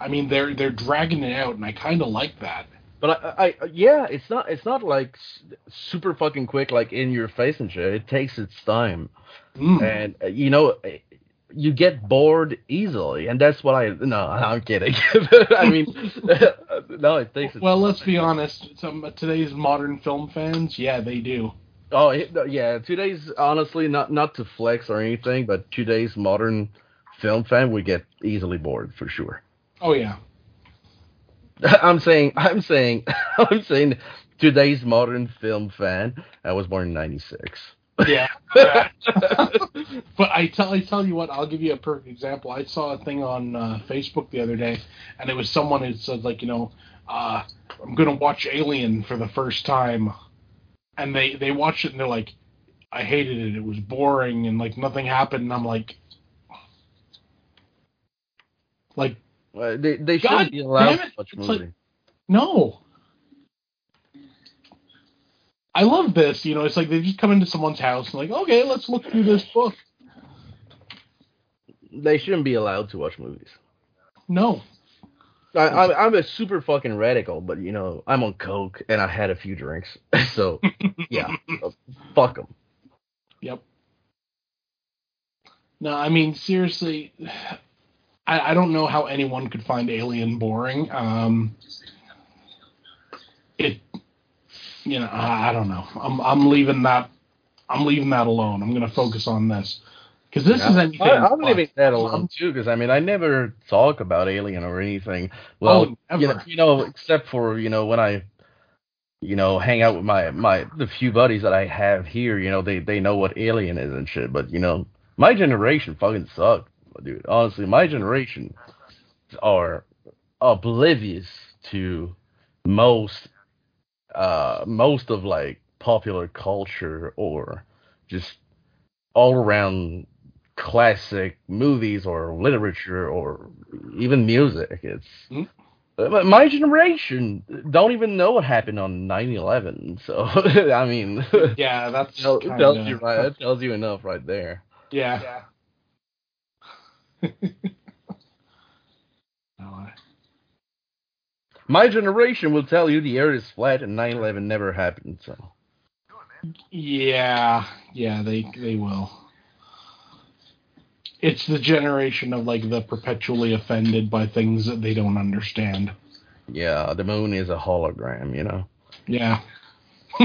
I mean, they're they're dragging it out, and I kind of like that. But I, I, yeah, it's not, it's not like super fucking quick, like in your face and shit. It takes its time, Mm. and uh, you know, eh, you get bored easily, and that's what I. No, I'm kidding. I mean, no, it takes. Its Well, let's be honest. Some today's modern film fans, yeah, they do. Oh yeah, today's honestly not not to flex or anything, but today's modern film fan would get easily bored for sure. Oh yeah. I'm saying, I'm saying, I'm saying, today's modern film fan. I was born in '96. Yeah. yeah. but I tell I tell you what, I'll give you a perfect example. I saw a thing on uh, Facebook the other day, and it was someone who said like, you know, uh, I'm gonna watch Alien for the first time, and they they watched it and they're like, I hated it. It was boring and like nothing happened. And I'm like, like Uh, they they God shouldn't be allowed to watch movies. like- no. I love this. You know, it's like they just come into someone's house and like, okay, let's look through this book. they shouldn't be allowed to watch movies. No. I, I'm, I'm a super fucking radical, but you know, I'm on coke and I had a few drinks, so yeah, fuck them. Yep. No, I mean seriously, I, I don't know how anyone could find Alien boring. Um, it, you know, I, I don't know. I'm I'm leaving that. I'm leaving that alone. I'm gonna focus on this because this is anything. I, I'm but- leaving that alone too, because I mean, I never talk about Alien or anything. Well, Oh, you, know, you know, except for you know when I, you know, hang out with my my the few buddies that I have here. You know, they they know what Alien is and shit. But you know, my generation fucking sucked, dude. Honestly, my generation are oblivious to most uh most of like popular culture or just all around classic movies or literature or even music. It's Hmm? uh, my generation don't even know what happened on 9/11. So I mean, Yeah, that's tell- kinda- tells you right. That tells you enough right there. Yeah. No, My generation will tell you the Earth is flat and 9/11 never happened. So Yeah, yeah, they they will. It's the generation of like the perpetually offended by things that they don't understand. yeah, the moon is a hologram. You know. Yeah.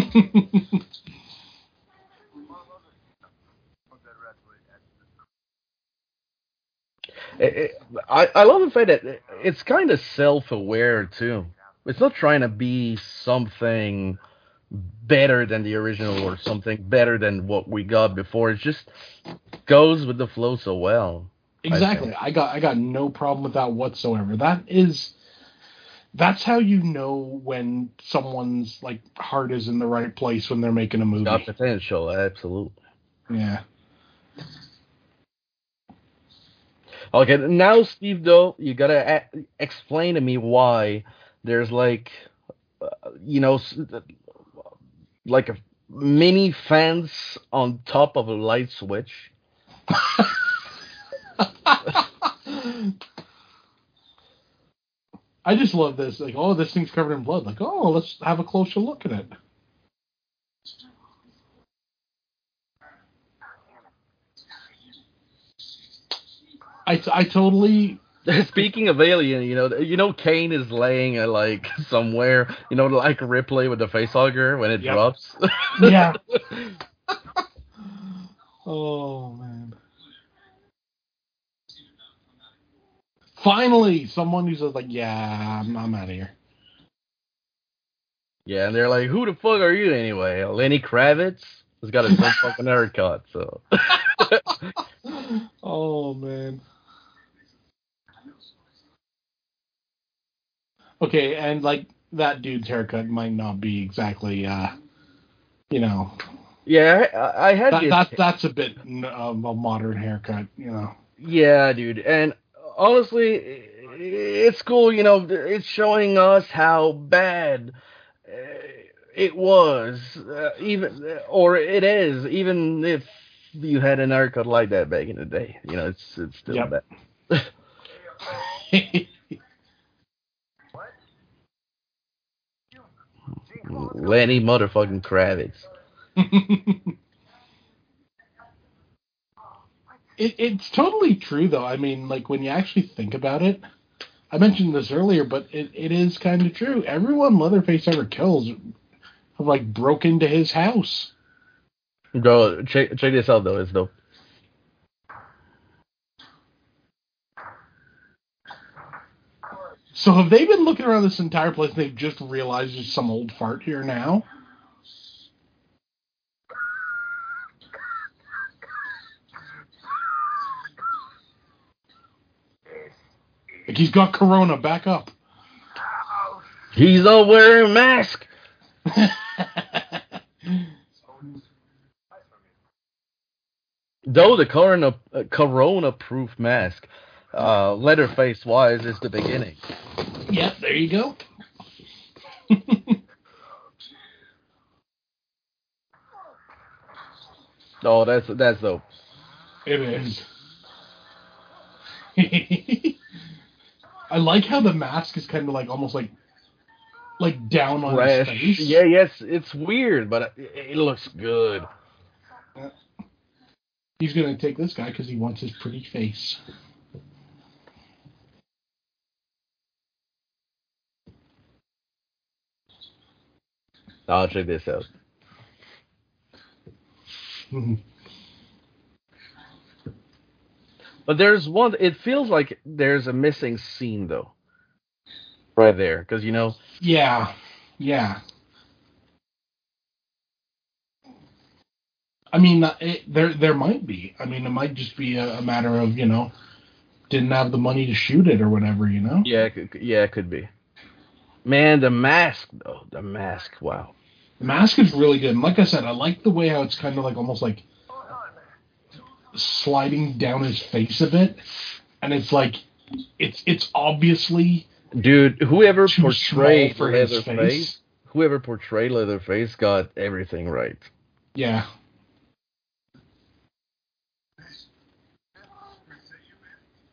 It- it- I, I love the fact that it's kind of self-aware too. It's not trying to be something better than the original or something better than what we got before. It just goes with the flow so well. Exactly. think. I got I got no problem with that whatsoever. That is that's how you know when someone's like heart is in the right place when they're making a movie. Got potential, absolutely. Yeah. Okay, now Steve, though, you gotta a- explain to me why there's like, uh, you know, like a mini fence on top of a light switch. I just love this. Like, oh, this thing's covered in blood. Like, oh, let's have a closer look at it. I, I totally Speaking of Alien, you know, you know, Kane is laying uh, like somewhere, you know, like Ripley with the facehugger when it Yep. drops. Yeah. Oh man. Finally, someone who says like, "Yeah, I'm, I'm out of here." yeah, and they're like, "Who the fuck are you anyway?" Lenny Kravitz has got his own fucking haircut, so. Oh man. Okay, and like that dude's haircut might not be exactly, uh, you know, Yeah, I, I had that, that that's a bit of a modern haircut, you know. Yeah, dude. And honestly, it's cool, you know, it's showing us how bad uh, it was uh, even, or it is, even if you had an haircut like that back in the day. You know, it's it's still Yep. bad. Lenny motherfucking Kravitz. It, it's totally true, though. I mean, like when you actually think about it, I mentioned this earlier, but it, it is kind of true. Everyone Leatherface ever kills have like broke into his house. Bro, check check this out though. It's dope. So have they been looking around this entire place and they've just realized there's some old fart here now? Like he's got corona, back up. He's not wearing a mask. Though the corona uh, corona proof mask, uh, Leatherface wise is the beginning. Yep, there you go. Oh, that's that's dope. It is. I like how the mask is kind of like almost like like down on Fresh. his face. Yeah, yes, it's weird, but it, it looks good. He's gonna take this guy because he wants his pretty face. I'll check this out. But there's one. It feels like there's a missing scene though, right there, because you know. Yeah, yeah. I mean, uh, it, there there might be. I mean, it might just be a, a matter of you know, didn't have the money to shoot it or whatever. You know. Yeah, it could, yeah, it could be. Man, the mask though, the mask. Wow. The mask is really good. And like I said, I like the way how it's kind of like almost like sliding down his face a bit, and it's like it's it's obviously Dude, whoever portrayed for his Leatherface, face. whoever portrayed Leatherface got everything right. yeah.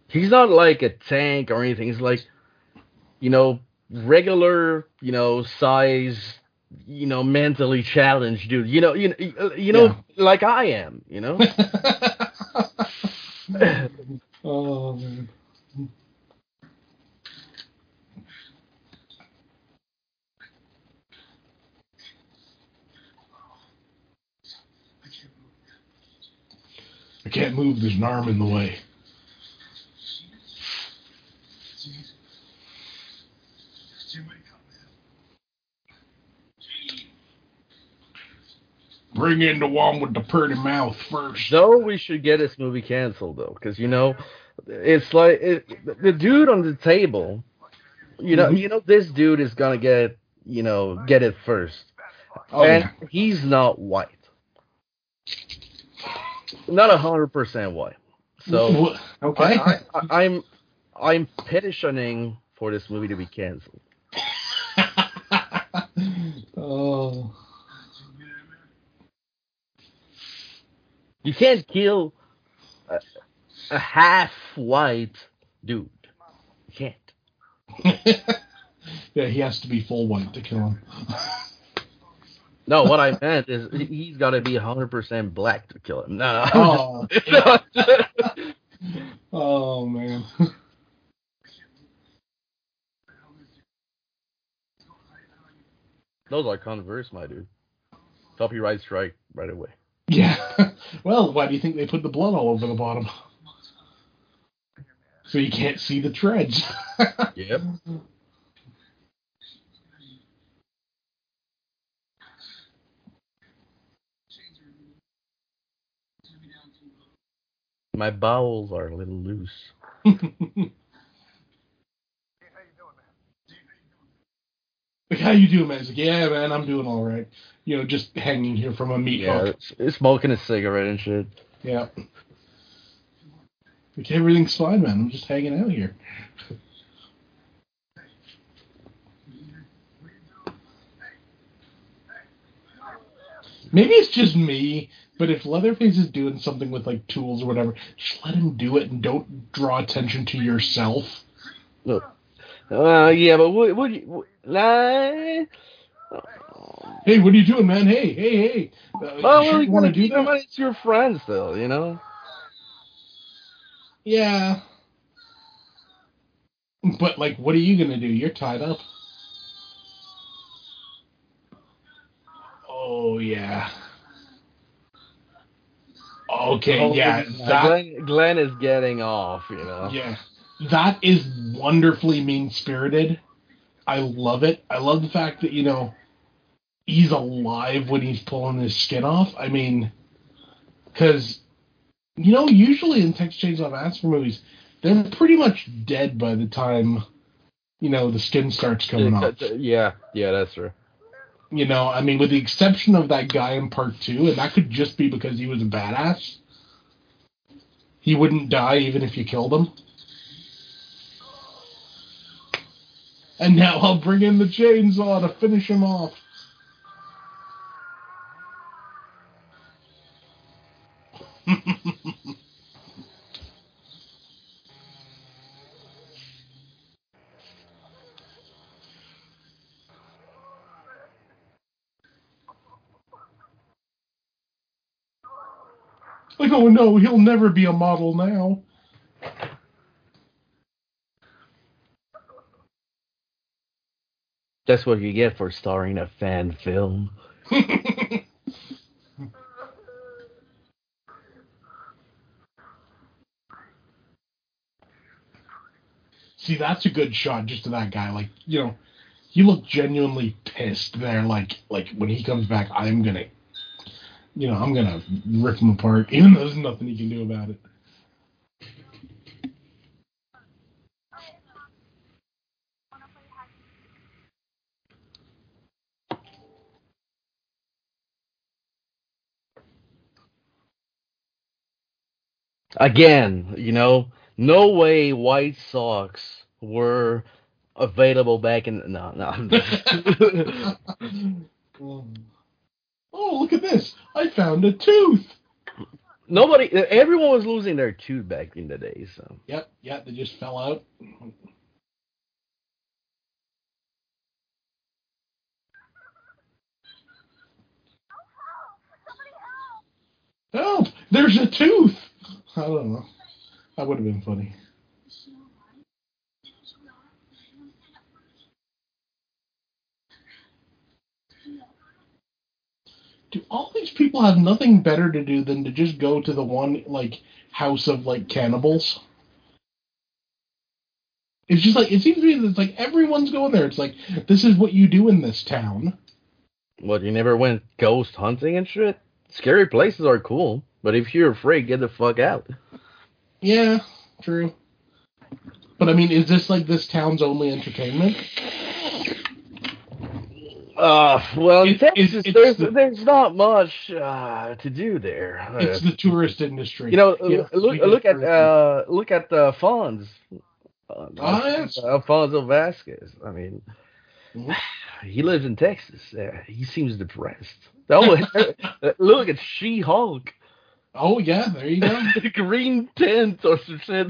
He's not like a tank or anything. He's like, you know, regular, you know, size, you know, mentally challenged dude. You know, you know, you know, like I am. You know. oh man. I can't move. There's an arm in the way. Bring in the one with the pretty mouth first. Though we should get this movie canceled though, because you know, it's like it, the dude on the table. You know, Mhm. you know, this dude is gonna get, you know, get it first, Oh, and yeah. he's not white, not a hundred percent white. So okay. I, I, I'm I'm petitioning for this movie to be canceled. oh. You can't kill a, a half white dude. You can't. yeah, he has to be full white to kill him. No, what I meant is he- he's got to be 100% black to kill him. No, Oh. no. Oh man. Those are Converse, my dude. Copyright strike right away. Yeah. well, why do you think they put the blood all over the bottom? So you can't see the treads. Yep. My bowels are a little loose. Like, how you doing, man? He's like, yeah, man, I'm doing all right. You know, just hanging here from a meat Yeah, hook. smoking a cigarette and shit. Yeah. Like, everything's fine, man. I'm just hanging out here. Maybe it's just me, but if Leatherface is doing something with like tools or whatever, just let him do it and don't draw attention to yourself. Look. Uh, yeah, but what? What? you- what nah. Hey, what are you doing, man? Hey, hey, hey. Uh, Oh, you well, sure you you want to do that? but It's your friend still, you know. Yeah. But like, what are you gonna do? You're tied up. Oh yeah. Okay, Oh, yeah, Glenn, Glenn is getting off, you know. yeah, that is wonderfully mean spirited. I love it. I love the fact that you know he's alive when he's pulling his skin off. I mean, because you know usually in Texas Chainsaw Massacre movies, they're pretty much dead by the time you know the skin starts coming off. Yeah, yeah, that's true. You know, I mean, with the exception of that guy in part two, and that could just be because he was a badass. He wouldn't die even if you killed him. And now I'll bring in the chainsaw to finish him off. Like, oh no, he'll never be a model now. That's what you get for starring a fan film. See, that's a good shot just to that guy. Like, you know, he looked genuinely pissed there. Like, like when he comes back, I'm gonna, you know, I'm gonna rip him apart, even though there's nothing he can do about it. Again, you know, no way White Sox were available back in no no. oh, look at this! I found a tooth. Nobody, everyone was losing their tooth back in the day. So Yep, yeah, they just fell out. Help! There's a tooth. I don't know. That would have been funny. Do all these people have nothing better to do than to just go to the one like house of like cannibals? It's just like it seems to me that it's like everyone's going there. It's like this is what you do in this town. what? You never went ghost hunting and shit? Scary places are cool, but if you're afraid, get the fuck out. Yeah, true. But I mean, is this like this town's only entertainment? Uh, well, It- Texas, it's there's the- there's not much uh, to do there. It's Uh, the tourist industry. you know, Yeah, look look at uh look at uh, Fonz. Uh, Ah. Alfonso Vasquez. I mean, Mhm. he lives in Texas. Uh, he seems depressed. Oh, look at She Hulk. Oh yeah, there you go. The green tent or some shit.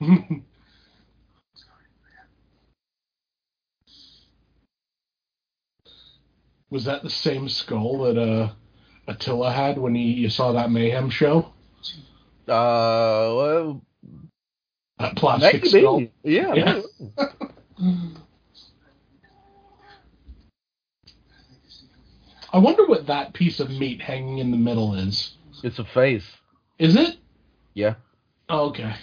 Was that the same skull that uh, Attila had when he you saw that mayhem show? uh, well, That plastic maybe. skull. Yeah. I wonder what that piece of meat hanging in the middle is. It's a face. Is it? Yeah. Oh, okay.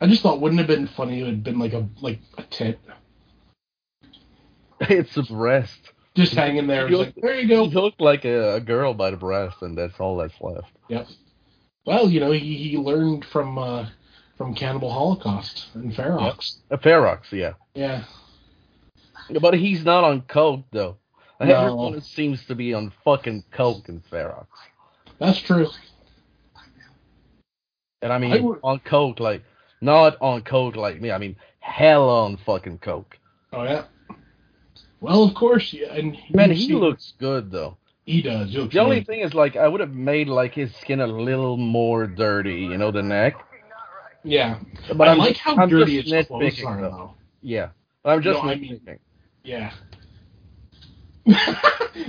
I just thought wouldn't it have been funny if it had been like a like a tit It's a breast. just hanging there. Like, there you go. He looked like a, a girl by the breast, and that's all that's left. Yep. Well, you know, he, he learned from uh, from Cannibal Holocaust and Ferox. A Ferox, yeah. Yeah. But he's not on coke though. No. Everyone seems to be on fucking coke and Ferox. That's true. And I mean I would- on coke, like not on coke like me. I mean hell on fucking coke. Oh yeah. Well, of course, yeah. And Man, he seen- looks good though. He does. He The only thing is like I would have made like his skin a little more dirty, you know, the neck. Yeah. But I I'm like just- how I'm dirty just his clothes are, though. though. Yeah, but I'm just No, I mean- Yeah.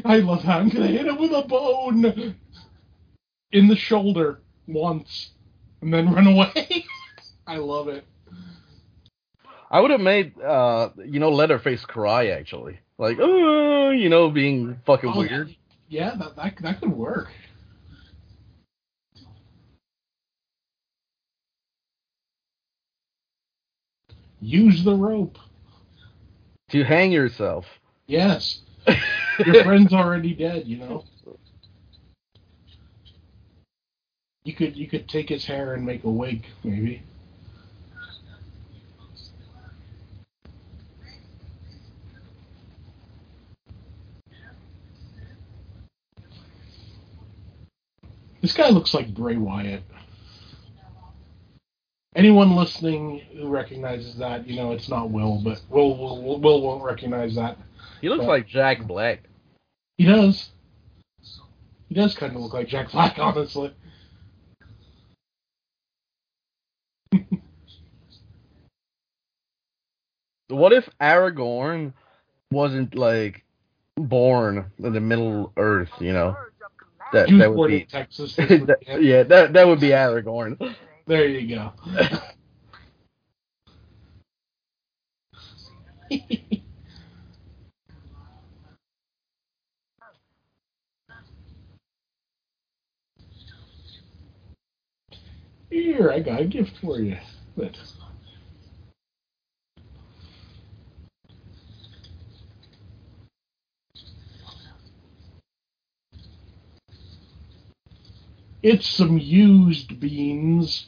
I love how I'm gonna hit him with a bone in the shoulder once and then run away. I love it. I would have made uh you know Leatherface cry actually, like oh you know being fucking Oh, weird. Yeah, that, that that could work. Use the rope. To hang yourself. Yes. Your friend's already dead, you know. You could you could take his hair and make a wig, maybe. This guy looks like Bray Wyatt. Anyone listening who recognizes that, you know, it's not Will, but Will Will, Will won't recognize that. He looks But- like Jack Black. He does. He does kind of look like Jack Black, honestly. What if Aragorn wasn't like born in the Middle Earth? You know, that that would be Texas. that- yeah, that that would be Aragorn. There you go. Here, I got a gift for you. But it's some used beans.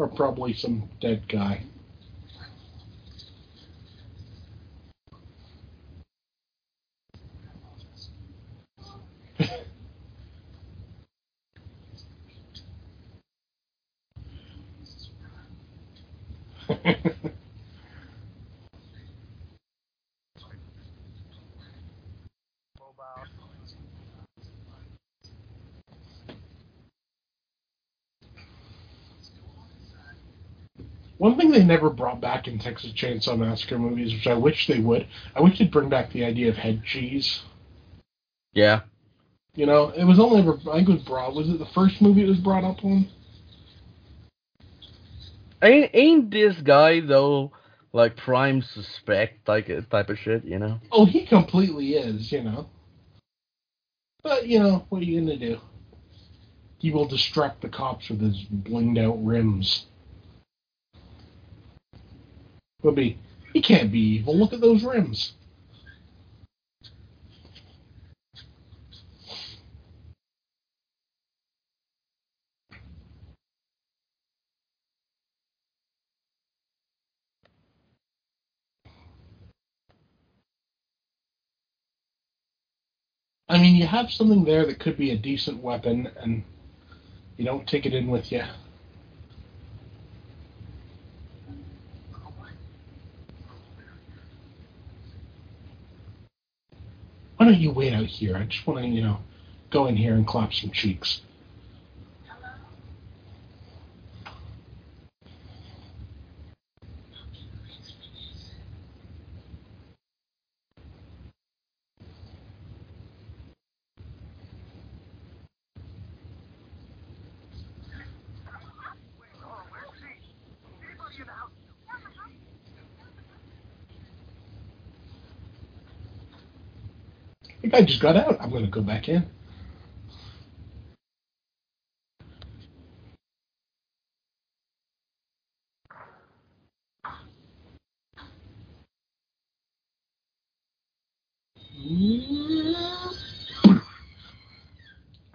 Or probably some dead guy. One thing they never brought back in Texas Chainsaw Massacre movies, which I wish they would, I wish they'd bring back the idea of head cheese. Yeah, You know, it was only ever, I think it was brought, was it the first movie it was brought up on? ain't ain't this guy though like prime suspect like type of shit? You know. Oh, he completely is, you know. But, you know, what are you to do? He will distract the cops with his blinged out rims. Will be, he can't be evil. Look at those rims. I mean, you have something there that could be a decent weapon, and you don't take it in with you. Why don't you wait out here? I just want to, you know, go in here and clap some cheeks. I just got out. I'm going to go back in.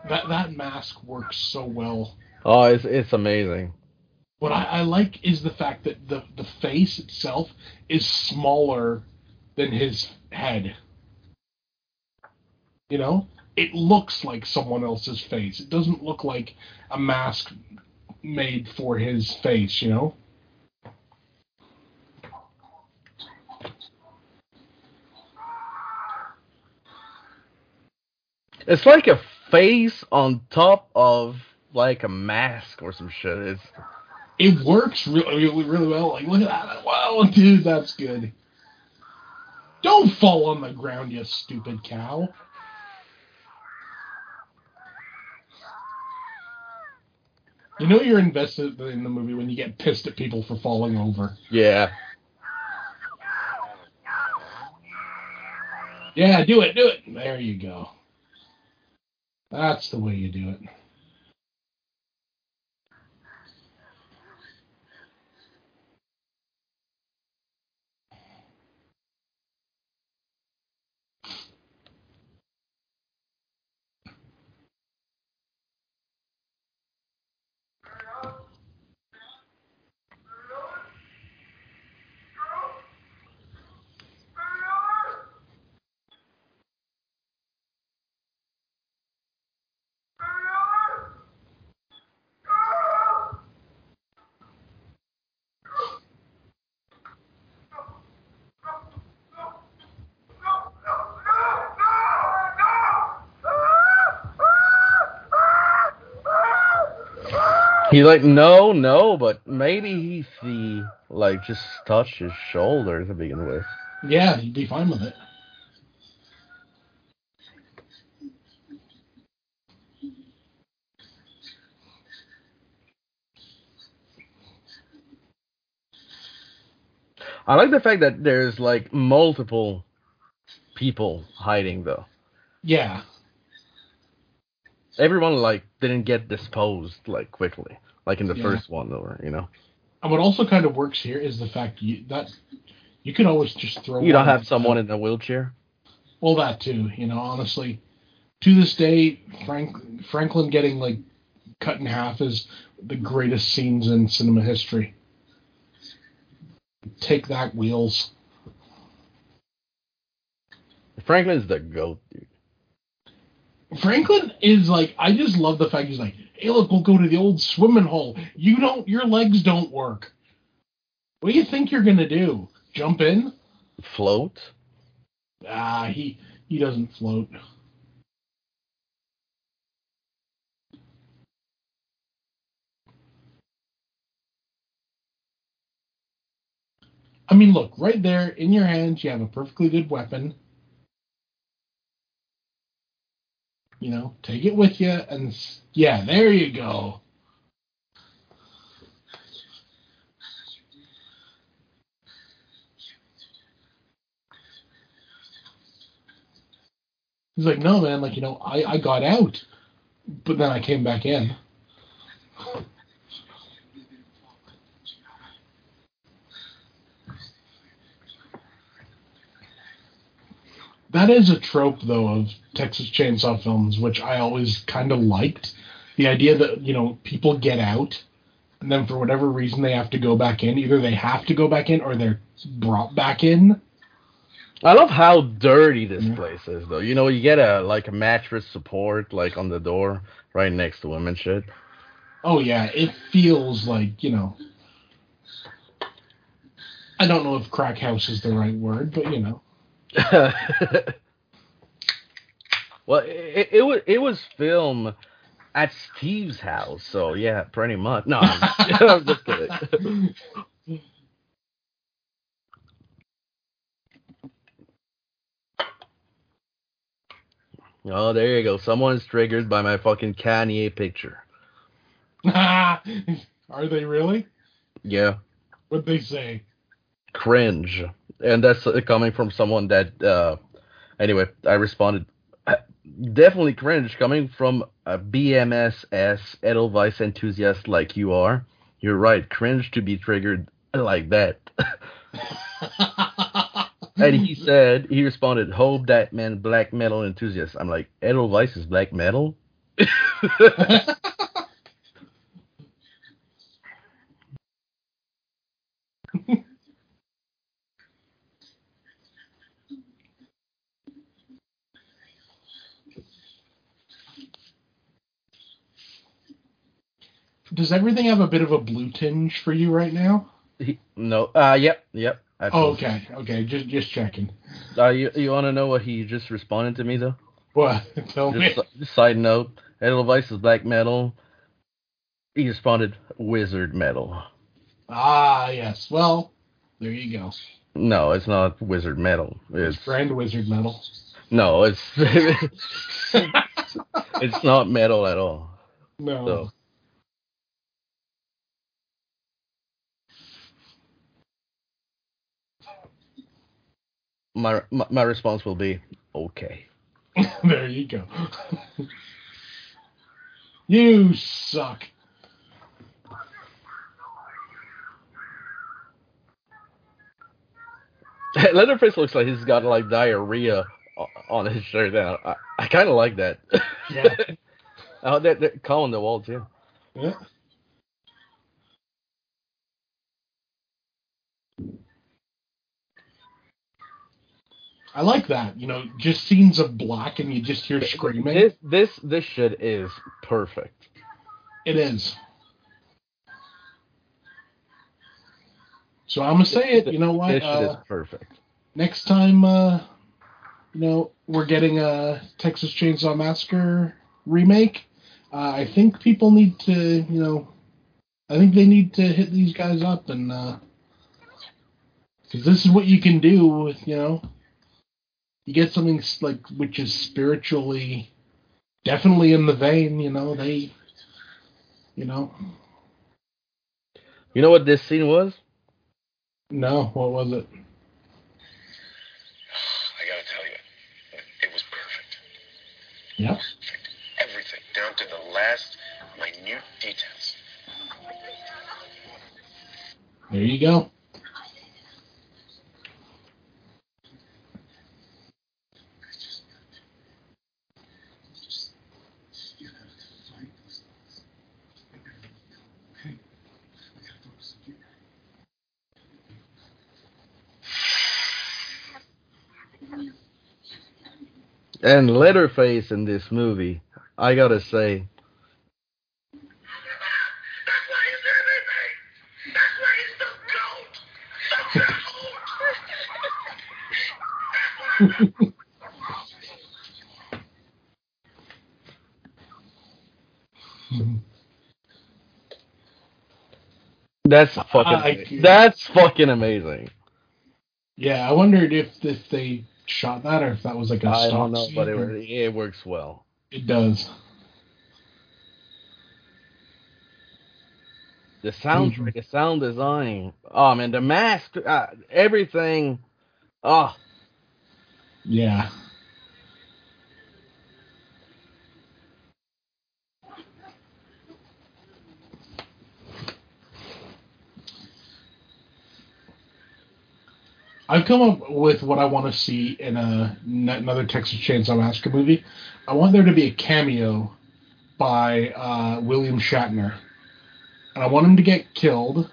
That that mask works so well. Oh, it's it's amazing. What I, I like is the fact that the the face itself is smaller than his head. You know, it looks like someone else's face. It doesn't look like a mask made for his face, you know? It's like a face on top of like a mask or some shit. It's It works really, really, really well. Like, look at that. Wow, dude, that's good. Don't fall on the ground, you stupid cow. You know you're invested in the movie when you get pissed at people for falling over. yeah. Yeah, do it, do it. There you go. That's the way you do it. He's like, no, no, but maybe he he like just touched his shoulder to begin with. Yeah, he'd be fine with it. I like the fact that there's like multiple people hiding though. Yeah. Everyone like didn't get disposed like quickly, like in the Yeah. first one, or you know. And what also kind of works here is the fact you that you can always just throw. You don't have someone in a wheelchair. Well, that too. You know, honestly, to this day, Frank Franklin getting like cut in half is the greatest scenes in cinema history. Take that, wheels. Franklin's the goat, dude. Franklin is like, I just love the fact he's like, hey, look, we'll go to the old swimming hole. You don't, your legs don't work. What do you think you're gonna do? Jump in? Float. Ah, he he doesn't float. I mean, look, right there in your hands, you have a perfectly good weapon. You know, take it with you, and yeah, there you go. He's like, no, man, like, you know, I, I got out, but then I came back in. That is a trope, though, of Texas Chainsaw films, which I always kind of liked. The idea that, you know, people get out, and then for whatever reason they have to go back in. Either they have to go back in or they're brought back in. I love how dirty this mm-hmm. place is, though. You know, you get a like a mattress support like on the door right next to and shit. Oh, yeah, it feels like, you know. I don't know if crack house is the right word, but, you know. Well, it, it was it was filmed at Steve's house, so yeah, pretty much. No, I'm, I'm just kidding. Oh, there you go. Someone's triggered by my fucking Kanye picture. Are they really? Yeah, What'd they say? cringe, and that's coming from someone that. uh Anyway, I responded. "Uh, Definitely cringe coming from a BMSS Edelweiss enthusiast like you are. You're right, cringe to be triggered like that. and he said, he responded, hope that man black metal enthusiast. I'm like, Edelweiss is black metal? does everything have a bit of a blue tinge for you right now? No. Uh. Yep. Yep. Oh, okay, okay, just just checking. Uh, you you want to know what he just responded to me though? What? Tell me. Just si- side note, Edelweiss is black metal. He responded wizard metal. Ah, yes. Well, there you go. No, it's not wizard metal. It's Grand Wizard Metal. no, it's it's not metal at all. No. So my my, my response will be okay. there you go. you suck. Leatherface looks like he's got like diarrhea on his shirt. Now I, I kind of like that. Yeah. oh, that that Colin the wall too. Yeah. I like that. You know, just scenes of black and you just hear screaming. This this this shit is perfect. It is. So I'm gonna say it. You know what? This shit is Uh, perfect. next time, uh, you know, we're getting a Texas Chainsaw Massacre remake. Uh, I think people need to, you know, I think they need to hit these guys up and because this is what you can do with, you know, you get something like which is spiritually definitely in the vein. You know, they, you know, You know what this scene was? no, what was it? I gotta tell you, it was perfect. Yeah. Perfect. Everything, down to the last minute details. There you go. And Leatherface in this movie, I gotta say, that's fucking I- that's fucking amazing. Yeah, I wondered if if they shot that or if that was like a I don't know, but it, it works well. it does. The soundtrack, the sound design, oh man, the mask, uh, everything. Oh, Yeah. I've come up with what I want to see in a n- another Texas Chainsaw Massacre movie. I want there to be a cameo by uh, William Shatner, and I want him to get killed,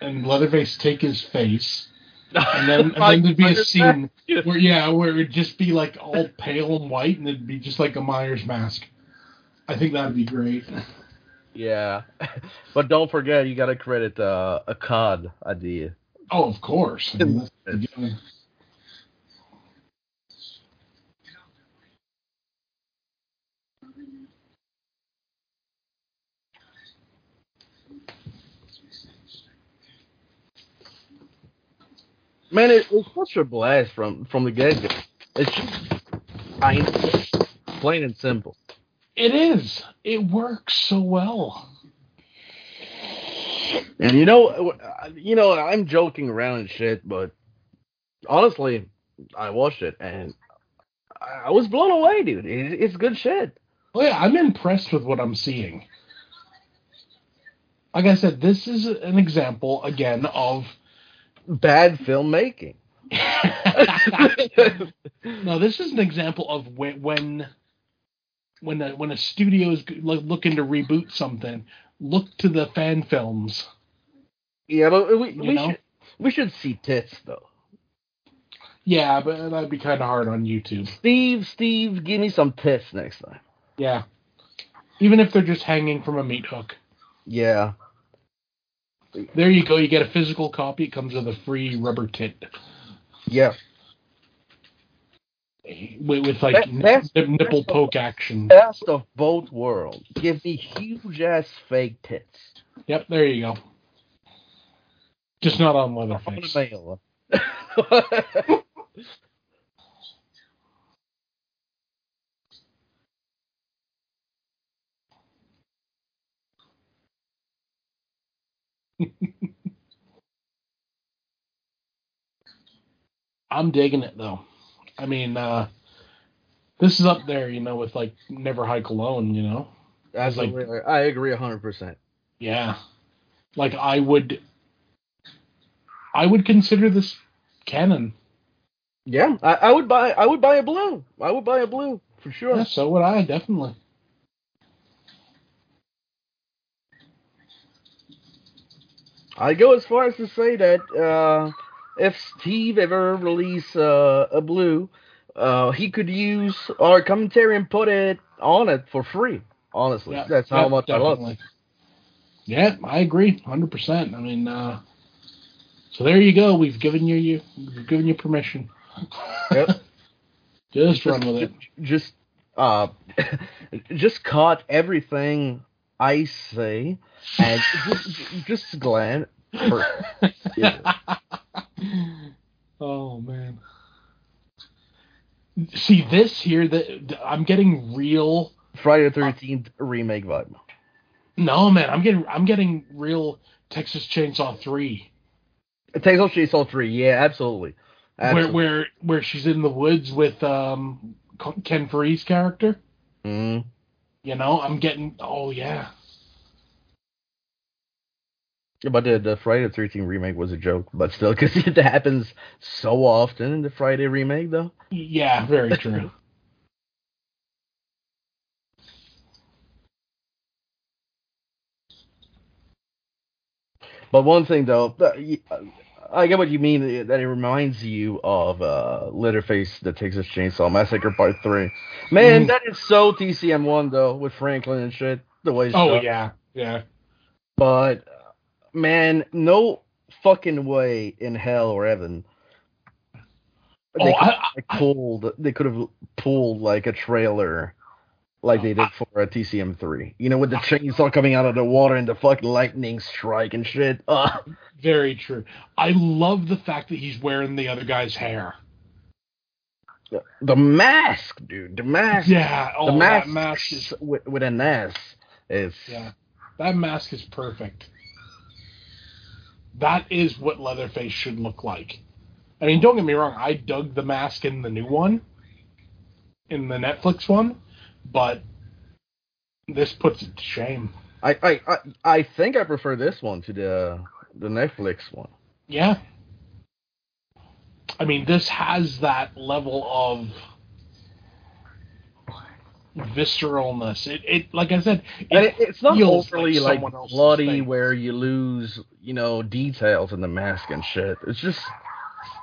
and Leatherface take his face, and then, and then there'd be a scene where yeah, where it'd just be like all pale and white, and it'd be just like a Myers mask. I think that'd be great. yeah, but don't forget, you gotta credit uh, a COD idea. Oh, of course. I mean, the. Man, it, it's such a blast from from the get go. It's just plain and simple. It is. It works so well. And you know, uh, you know, I'm joking around and shit, but honestly, I watched it and I was blown away, dude. It's good shit. Oh yeah, I'm impressed with what I'm seeing. Like I said, this is an example again of bad filmmaking. no, this is an example of when when when a, when a studio is looking to reboot something, look to the fan films. Yeah, but we, we should we should see tits though. Yeah, but that'd be kind of hard on YouTube. Steve, Steve, give me some tits next time. Yeah, even if they're just hanging from a meat hook. Yeah. There you go. You get a physical copy. It comes with a free rubber tit Yeah. With, with like nip- nipple poke action. Best of both worlds. Give me huge ass fake tits. Yep, there you go. Just not on On the Leatherface. mail. I'm digging it though. I mean, uh this is up there, you know, with like Never Hike Alone, you know. Like- like, I agree hundred percent. Yeah. Like I would I would consider this canon. Yeah, I, I would buy. I would buy a blue. I would buy a blue for sure. Yeah, so would I, definitely. I go as far as to say that uh, if Steve ever release uh, a blue, uh, he could use our commentary and put it on it for free. Honestly, Yeah, that's how yeah, much I love. definitely. Yeah, I agree, hundred percent. I mean, uh, so there you go. We've given you, you we've given you permission. Yep. Just run with it. Just uh, just cut everything I say and just just glance. For, yeah. oh man. See this here that I'm getting real Friday the Thirteenth remake vibe. No man, I'm getting I'm getting real Texas Chainsaw 3 Texas Chainsaw Three, yeah, absolutely. where absolutely. where where she's in the woods with um Ken Foree's character. Mhm. You know, I'm getting oh yeah. But the, the Friday the Thirteenth remake was a joke, but still, because it happens so often in the Friday remake, though. Yeah, very true. But one thing though, I get what you mean that it reminds you of uh, Leatherface, the Texas Chainsaw Massacre Part Three. Man, Mm. that is so TCM one though with Franklin and shit. The way. oh shot. yeah, yeah. But man, no fucking way in hell or heaven. They Oh, could I- have pulled. They could have pulled like a trailer, like they did for a TCM three. You know, with the chainsaw coming out of the water and the fucking lightning strike and shit. Ugh. Very true. I love the fact that he's wearing the other guy's hair. The mask, dude. The mask. Yeah, oh, the mask, that mask is with, with an S is. yeah. That mask is perfect. That is what Leatherface should look like. I mean, don't get me wrong, I dug the mask in the new one, in the Netflix one, but this puts it to shame. I, I, I, I think I prefer this one to the the Netflix one. Yeah. I mean, this has that level of visceralness. It, it like I said, it, it, it's not feels overly like, else's bloody face. where you lose, you know, details in the mask and shit. It's just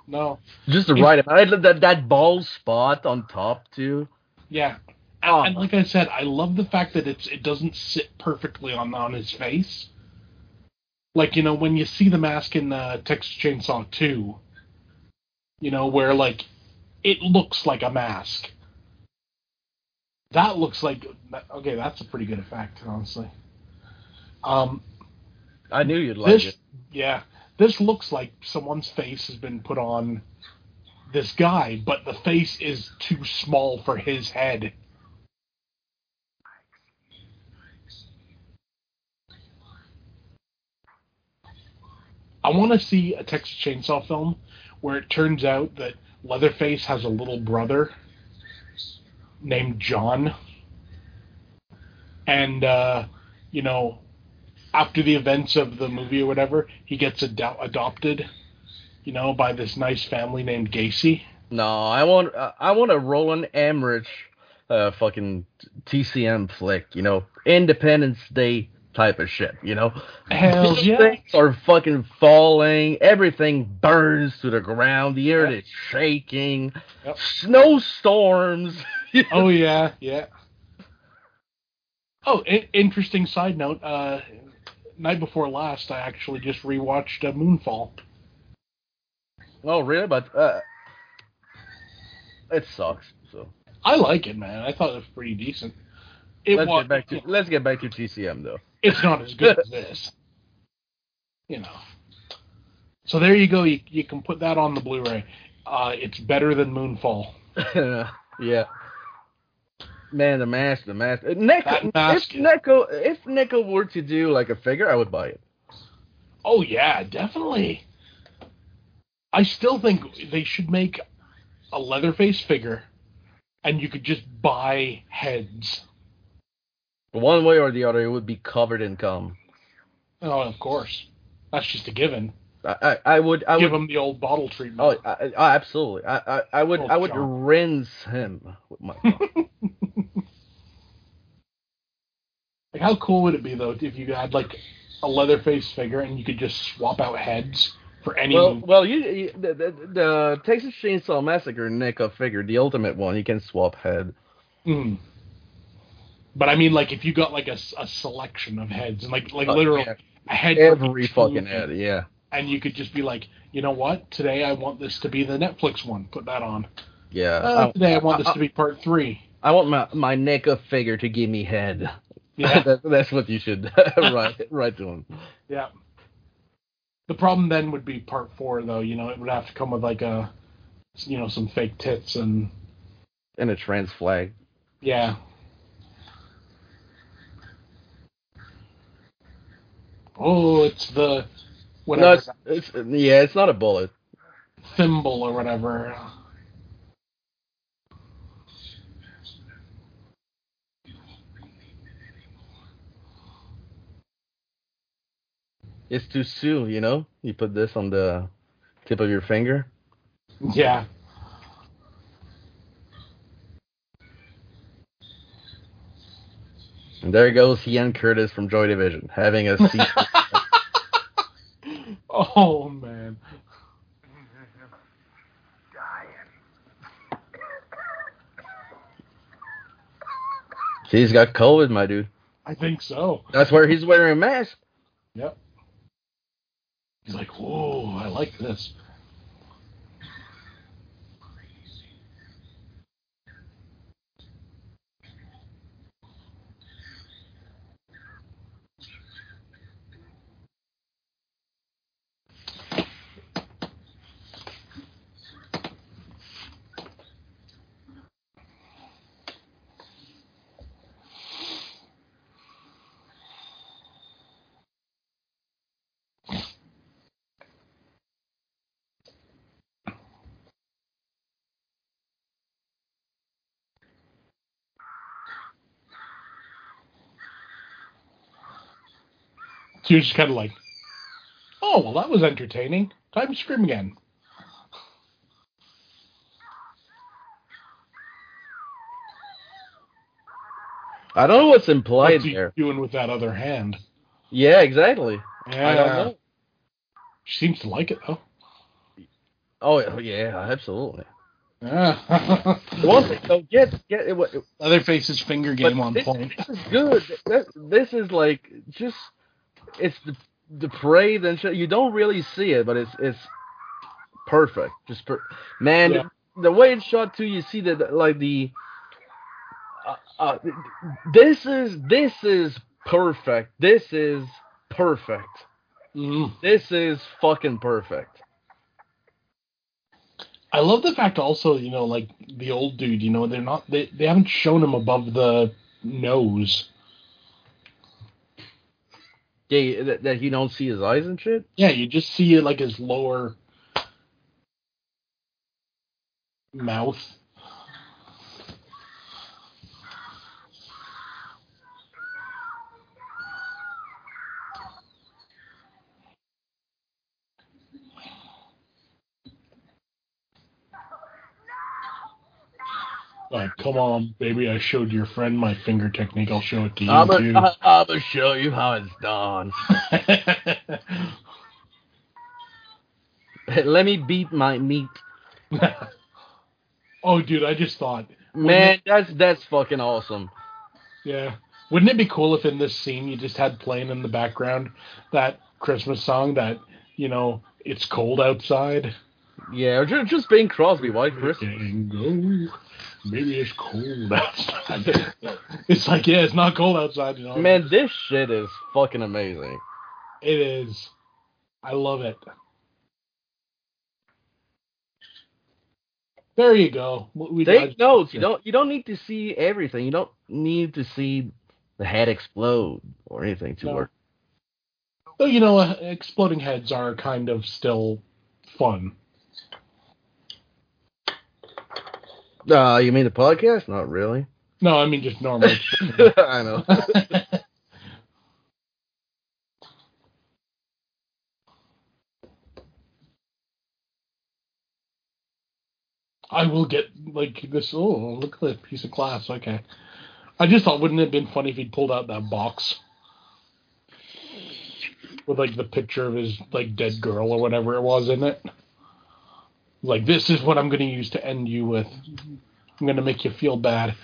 No, just the If- right amount. That that bald spot on top too. yeah. And, Oh. and like I said, I love the fact that it's it doesn't sit perfectly on on his face. Like you know when you see the mask in uh, Texas Chainsaw Two, you know where like it looks like a mask. That looks like okay. That's a pretty good effect, honestly. Um, I knew you'd like this, it. yeah, this looks like someone's face has been put on this guy, but the face is too small for his head. I want to see a Texas Chainsaw film where it turns out that Leatherface has a little brother named John, and uh, you know, after the events of the movie or whatever, he gets ado- adopted, you know, by this nice family named Gacy. No, I want uh, I want a Roland Emmerich, uh, fucking TCM flick. You know, Independence Day type of shit. You know, Hell yeah. things are fucking falling. Everything burns to the ground. The earth is shaking. Yep. Snowstorms. oh yeah, yeah. Oh, I- interesting side note. Uh, night before last, I actually just rewatched uh, Moonfall. Oh, really? But uh, it sucks. So I like it, man. I thought it was pretty decent. It let's get back to let's get back to TCM though. It's not as good as this. You know. So there you go. You, you can put that on the Blu-ray. Uh, it's better than Moonfall. yeah. Man, the mask, the mask. Uh, NECA, mask if NECA, if NECA were to do like a figure, I would buy it. Oh yeah, definitely. I still think they should make a Leatherface figure, and you could just buy heads. One way or the other, it would be covered in cum. Oh, of course, that's just a given. I, I, I would, I Give would. him the old bottle treatment. Oh, I, I, absolutely. I, I, would, I would John. rinse him with my. Like, how cool would it be though if you had like a Leatherface figure and you could just swap out heads for any? well, well, you, you the, the, the Texas Chainsaw Massacre NECA figure, the ultimate one, you can swap head. Mm. But I mean, like if you got like a, a selection of heads and like like Uh, literal yeah. a head Every fucking head, yeah. and you could just be like, you know what? Today I want this to be the Netflix one. Put that on. Yeah. Uh, today I want this I, to be part three. I want my my NECA figure to give me head. Yeah. that, that's what you should write write to him. Yeah. The problem then would be part four, though. You know, it would have to come with like a, you know, some fake tits and And a trans flag. yeah. Oh, it's the No, it's, it's yeah, it's not a bullet. thimble or whatever. It's too soon, you know. You put this on the tip of your finger. Yeah. And there goes Ian Curtis from Joy Division having a seat. Oh man. He's got COVID, my dude. I think so. That's where he's wearing a mask. Yep. He's like, whoa, I like this. So you're just kind of like, oh, well, that was entertaining. Time to scream again. I don't know what's implied What's he there. doing with that other hand? Yeah, exactly. Yeah. I don't know. She seems to like it, though. Oh yeah, absolutely. Yeah. One thing though, get get it, it, Leatherface's finger game on this, point. This is good. This, this is like just it's the depraved and shit. You don't really see it, but it's it's perfect. Just per- man, Yeah. the way it's shot too, you see that like the uh, uh, this is this is perfect. This is perfect. Mm. This is fucking perfect. I love the fact also, you know, like the old dude, you know, they're not they, they haven't shown him above the nose. Yeah, that, that you don't see his eyes and shit. Yeah, you just see like his lower mouth. Like, come on, baby, I showed your friend my finger technique. I'll show it to you I'm. I'm gonna show you how it's done. Let me beat my meat. oh, dude, I just thought, Man, that's that's fucking awesome. yeah, Wouldn't it be cool if in this scene you just had playing in the background that Christmas song that you know it's cold outside? Yeah, or ju- just Bing Crosby, White Christmas. Go. Maybe it's cold outside. it's like yeah, it's not cold outside. You know, Man, this shit is fucking amazing. it is. I love it. There you go. We Take notes. You don't you don't need to see everything. You don't need to see the head explode or anything to No. work. Though you know, uh, exploding heads are kind of still fun. Uh, you mean the podcast? Not really. No, I mean just normal. I know. I will get like this. Oh, look at that piece of glass. Okay. I just thought, wouldn't it have been funny if he'd pulled out that box with like the picture of his like dead girl or whatever it was in it? Like this is what I'm going to use to end you with. I'm going to make you feel bad.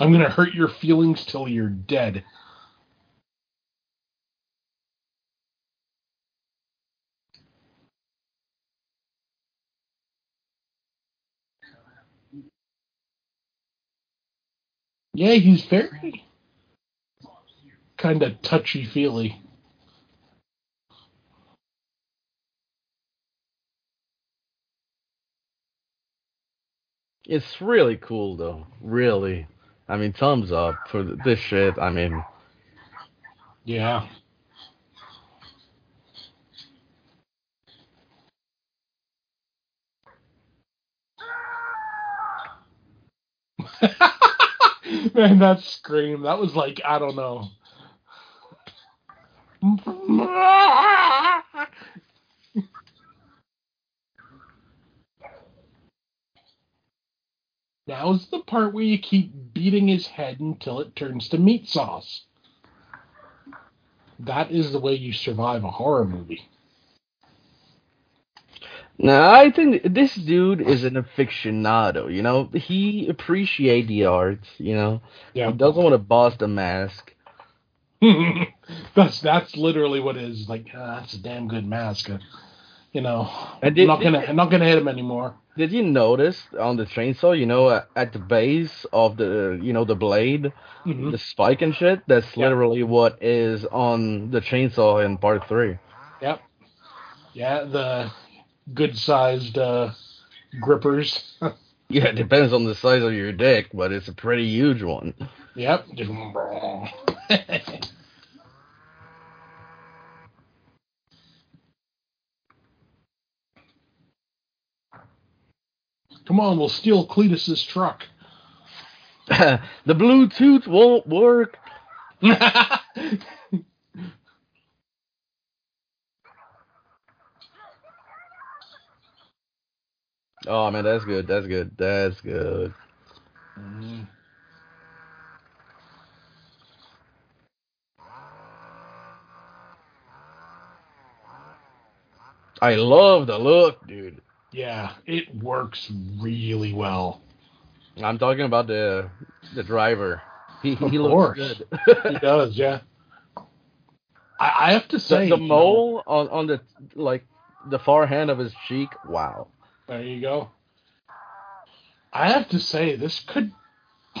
I'm going to hurt your feelings till you're dead. Yeah, he's very kind of touchy feely. It's really cool though. Really. I mean, thumbs up for this shit. I mean, Yeah. Man, that scream, that was like, I don't know. Now's the part where you keep beating his head until it turns to meat sauce. That is the way you survive a horror movie. now I think this dude is an aficionado. You know, he appreciate the art. You know, Yeah. he doesn't want to bust a mask. that's that's literally what it is. Like ah, that's a damn good mask. You know, And did- I'm not gonna I'm not gonna hit him anymore. Did you notice on the chainsaw? You know, at, the base of the, you know, the blade, Mhm. the spike and shit. That's Yeah. literally what is on the chainsaw in part three. Yep. Yeah, the good sized uh, grippers. Yeah, it depends on the size of your dick, but it's a pretty huge one. yep. Come on, we'll steal Cletus's truck. the Bluetooth won't work. Oh man, that's good. That's good. That's good. Mm. I love the look, dude. Yeah, it works really well. I'm talking about the the driver. He he looks good. He does, yeah. I, I have to say, the know, mole on on the like the far hand of his cheek. Wow. There you go. I have to say, this could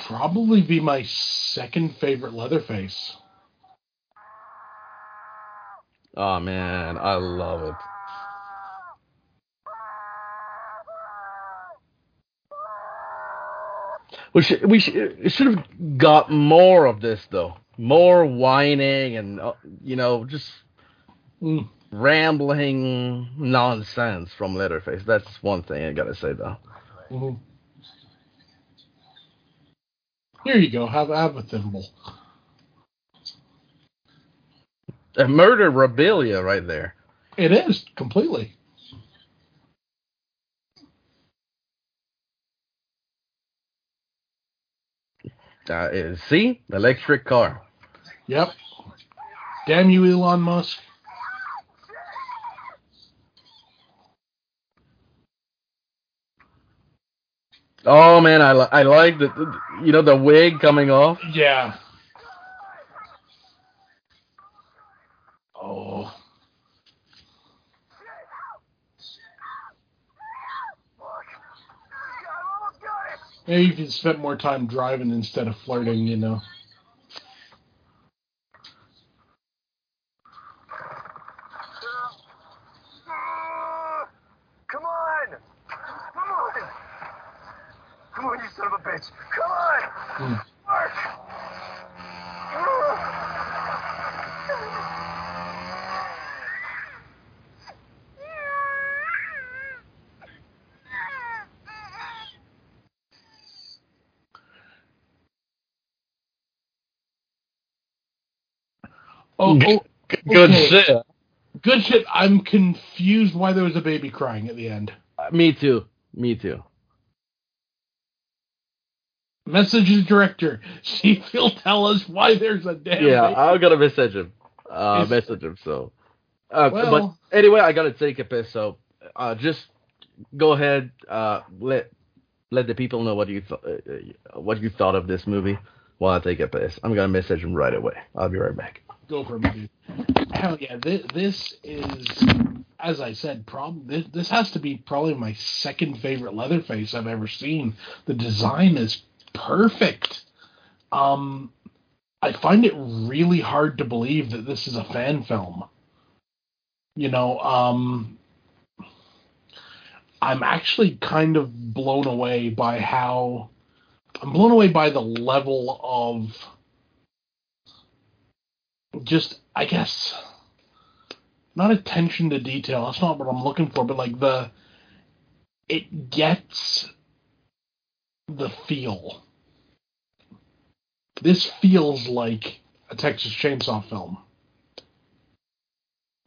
probably be my second favorite Leatherface. Oh man, I love it. We should we should, should have got more of this though. More whining and uh, you know just Mm. rambling nonsense from Leatherface. That's one thing I gotta say though. Mhm. Here you go. Have have a thimble. A murderabilia right there. It is completely. That is, see, electric car. Yep. Damn you, Elon Musk. Oh man, I li- I like the you know the wig coming off. Yeah. Oh. Maybe you spent more time driving instead of flirting, you know. Come on! Come on! Come on, you son of a bitch! Come on! Mark! Oh, oh, Good shit. Good shit. I'm confused why there was a baby crying at the end. Uh, Me too. Me too. Message the director. See if he'll tell us why there's a damn yeah, baby. I'm gonna message him. Uh, message him. So, uh, Well- but anyway, I gotta take a piss. So, uh, just go ahead. Uh, let let the people know what you th- uh, what you thought of this movie while I take a piss. I'm gonna message him right away. I'll be right back. Go for it, dude. Hell yeah, this, this is, as I said, prob- this, this has to be probably my second favorite Leatherface I've ever seen. The design is perfect. Um, I find it really hard to believe that this is a fan film. You know, um, I'm actually kind of blown away by how I'm blown away by the level of just I guess not attention to detail. That's not what I'm looking for, but like the it gets the feel. This feels like a Texas Chainsaw film.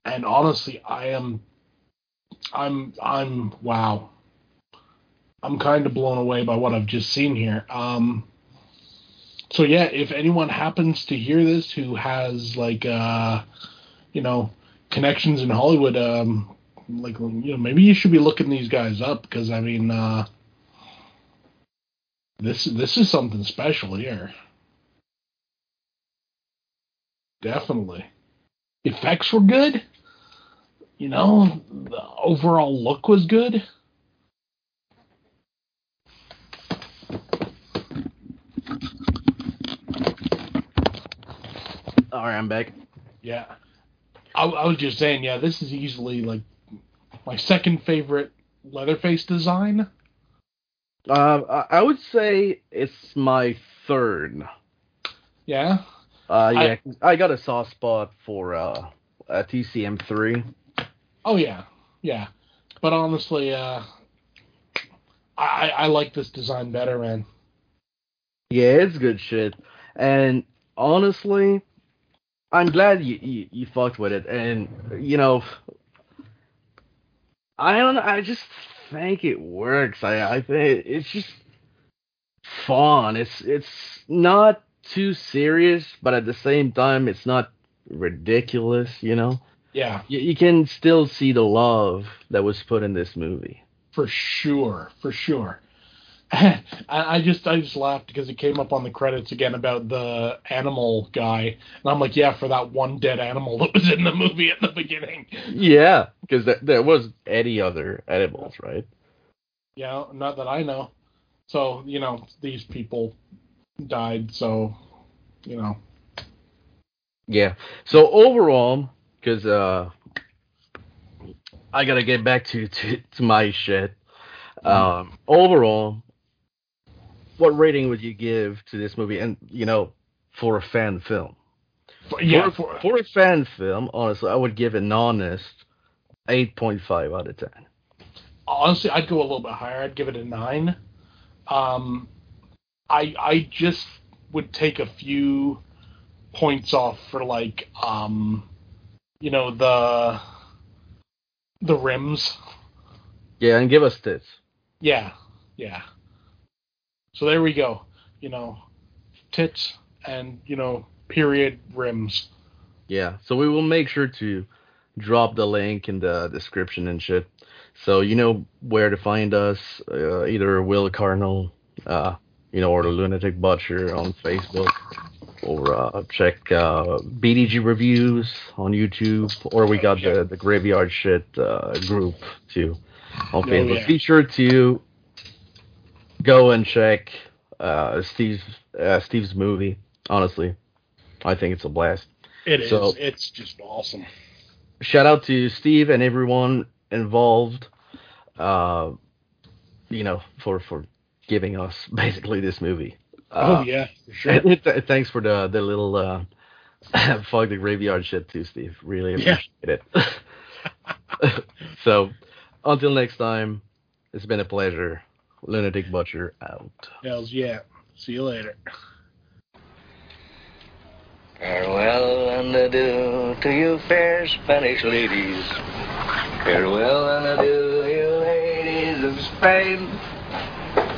And honestly, I am I'm I'm wow. I'm kind of blown away by what I've just seen here. Um so yeah, if anyone happens to hear this who has like uh you know connections in Hollywood, um like you know maybe you should be looking these guys up because I mean uh this this is something special here. Definitely. Effects were good. You know, the overall look was good. All right, I'm back. Yeah. I, I was just saying, yeah, this is easily like my second favorite Leatherface design. Uh, I I would say it's my third. Yeah. Uh, yeah, I, got a soft spot for uh, a TCM three. Oh yeah, yeah. But honestly, uh, I I I like this design better, man. Yeah, it's good shit. And honestly, I'm glad you, you you fucked with it. And you know, I don't. know, I just think it works. I I think it's just fun. It's it's not too serious, but at the same time, it's not ridiculous. You know, Yeah, you, you can still see the love that was put in this movie. for sure, for sure. I, I just I just laughed because it came up on the credits again about the animal guy, and I'm like, yeah, for that one dead animal that was in the movie at the beginning. Yeah, because there, there was any other animals, right? Yeah, not that I know. So you know, these people died. So you know, Yeah. So overall, because uh, I gotta get back to to, to my shit. Um, overall, what rating would you give to this movie? And you know, for a fan film. For- yeah, for, for a fan film, honestly, I would give it an honest eight point five out of ten. honestly, I'd go a little bit higher. I'd give it a nine. Um, I I just would take a few points off for like um, you know the the rims. Yeah, and give us tits. Yeah, yeah. So there we go. You know, tits and you know period rims. Yeah, so we will make sure to drop the link in the description and shit. So you know where to find us, uh, either Will Cardinal, uh, you know, or the Lunatic Butcher on Facebook, or uh, check uh, BDG reviews on YouTube, or we got the the Graveyard Shit uh, group too on Oh, Facebook. yeah. Be sure to go and check uh, Steve's uh, Steve's movie. Honestly, I think it's a blast. It is. So- it's just awesome. shout out to Steve and everyone involved. Uh, you know, for for giving us basically this movie. oh Uh, yeah, for sure. th- thanks for the the little uh, fuck the graveyard shit too, Steve. Really Yeah. appreciate it. so, until next time, it's been a pleasure. Lunatic Butcher out. Hells yeah. See you later. Farewell and adieu to you fair Spanish ladies. Farewell and adieu, you ladies of Spain.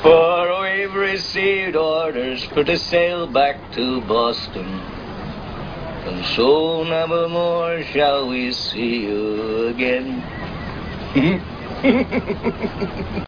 For we've received orders for to sail back to Boston. And so never more shall we see you again.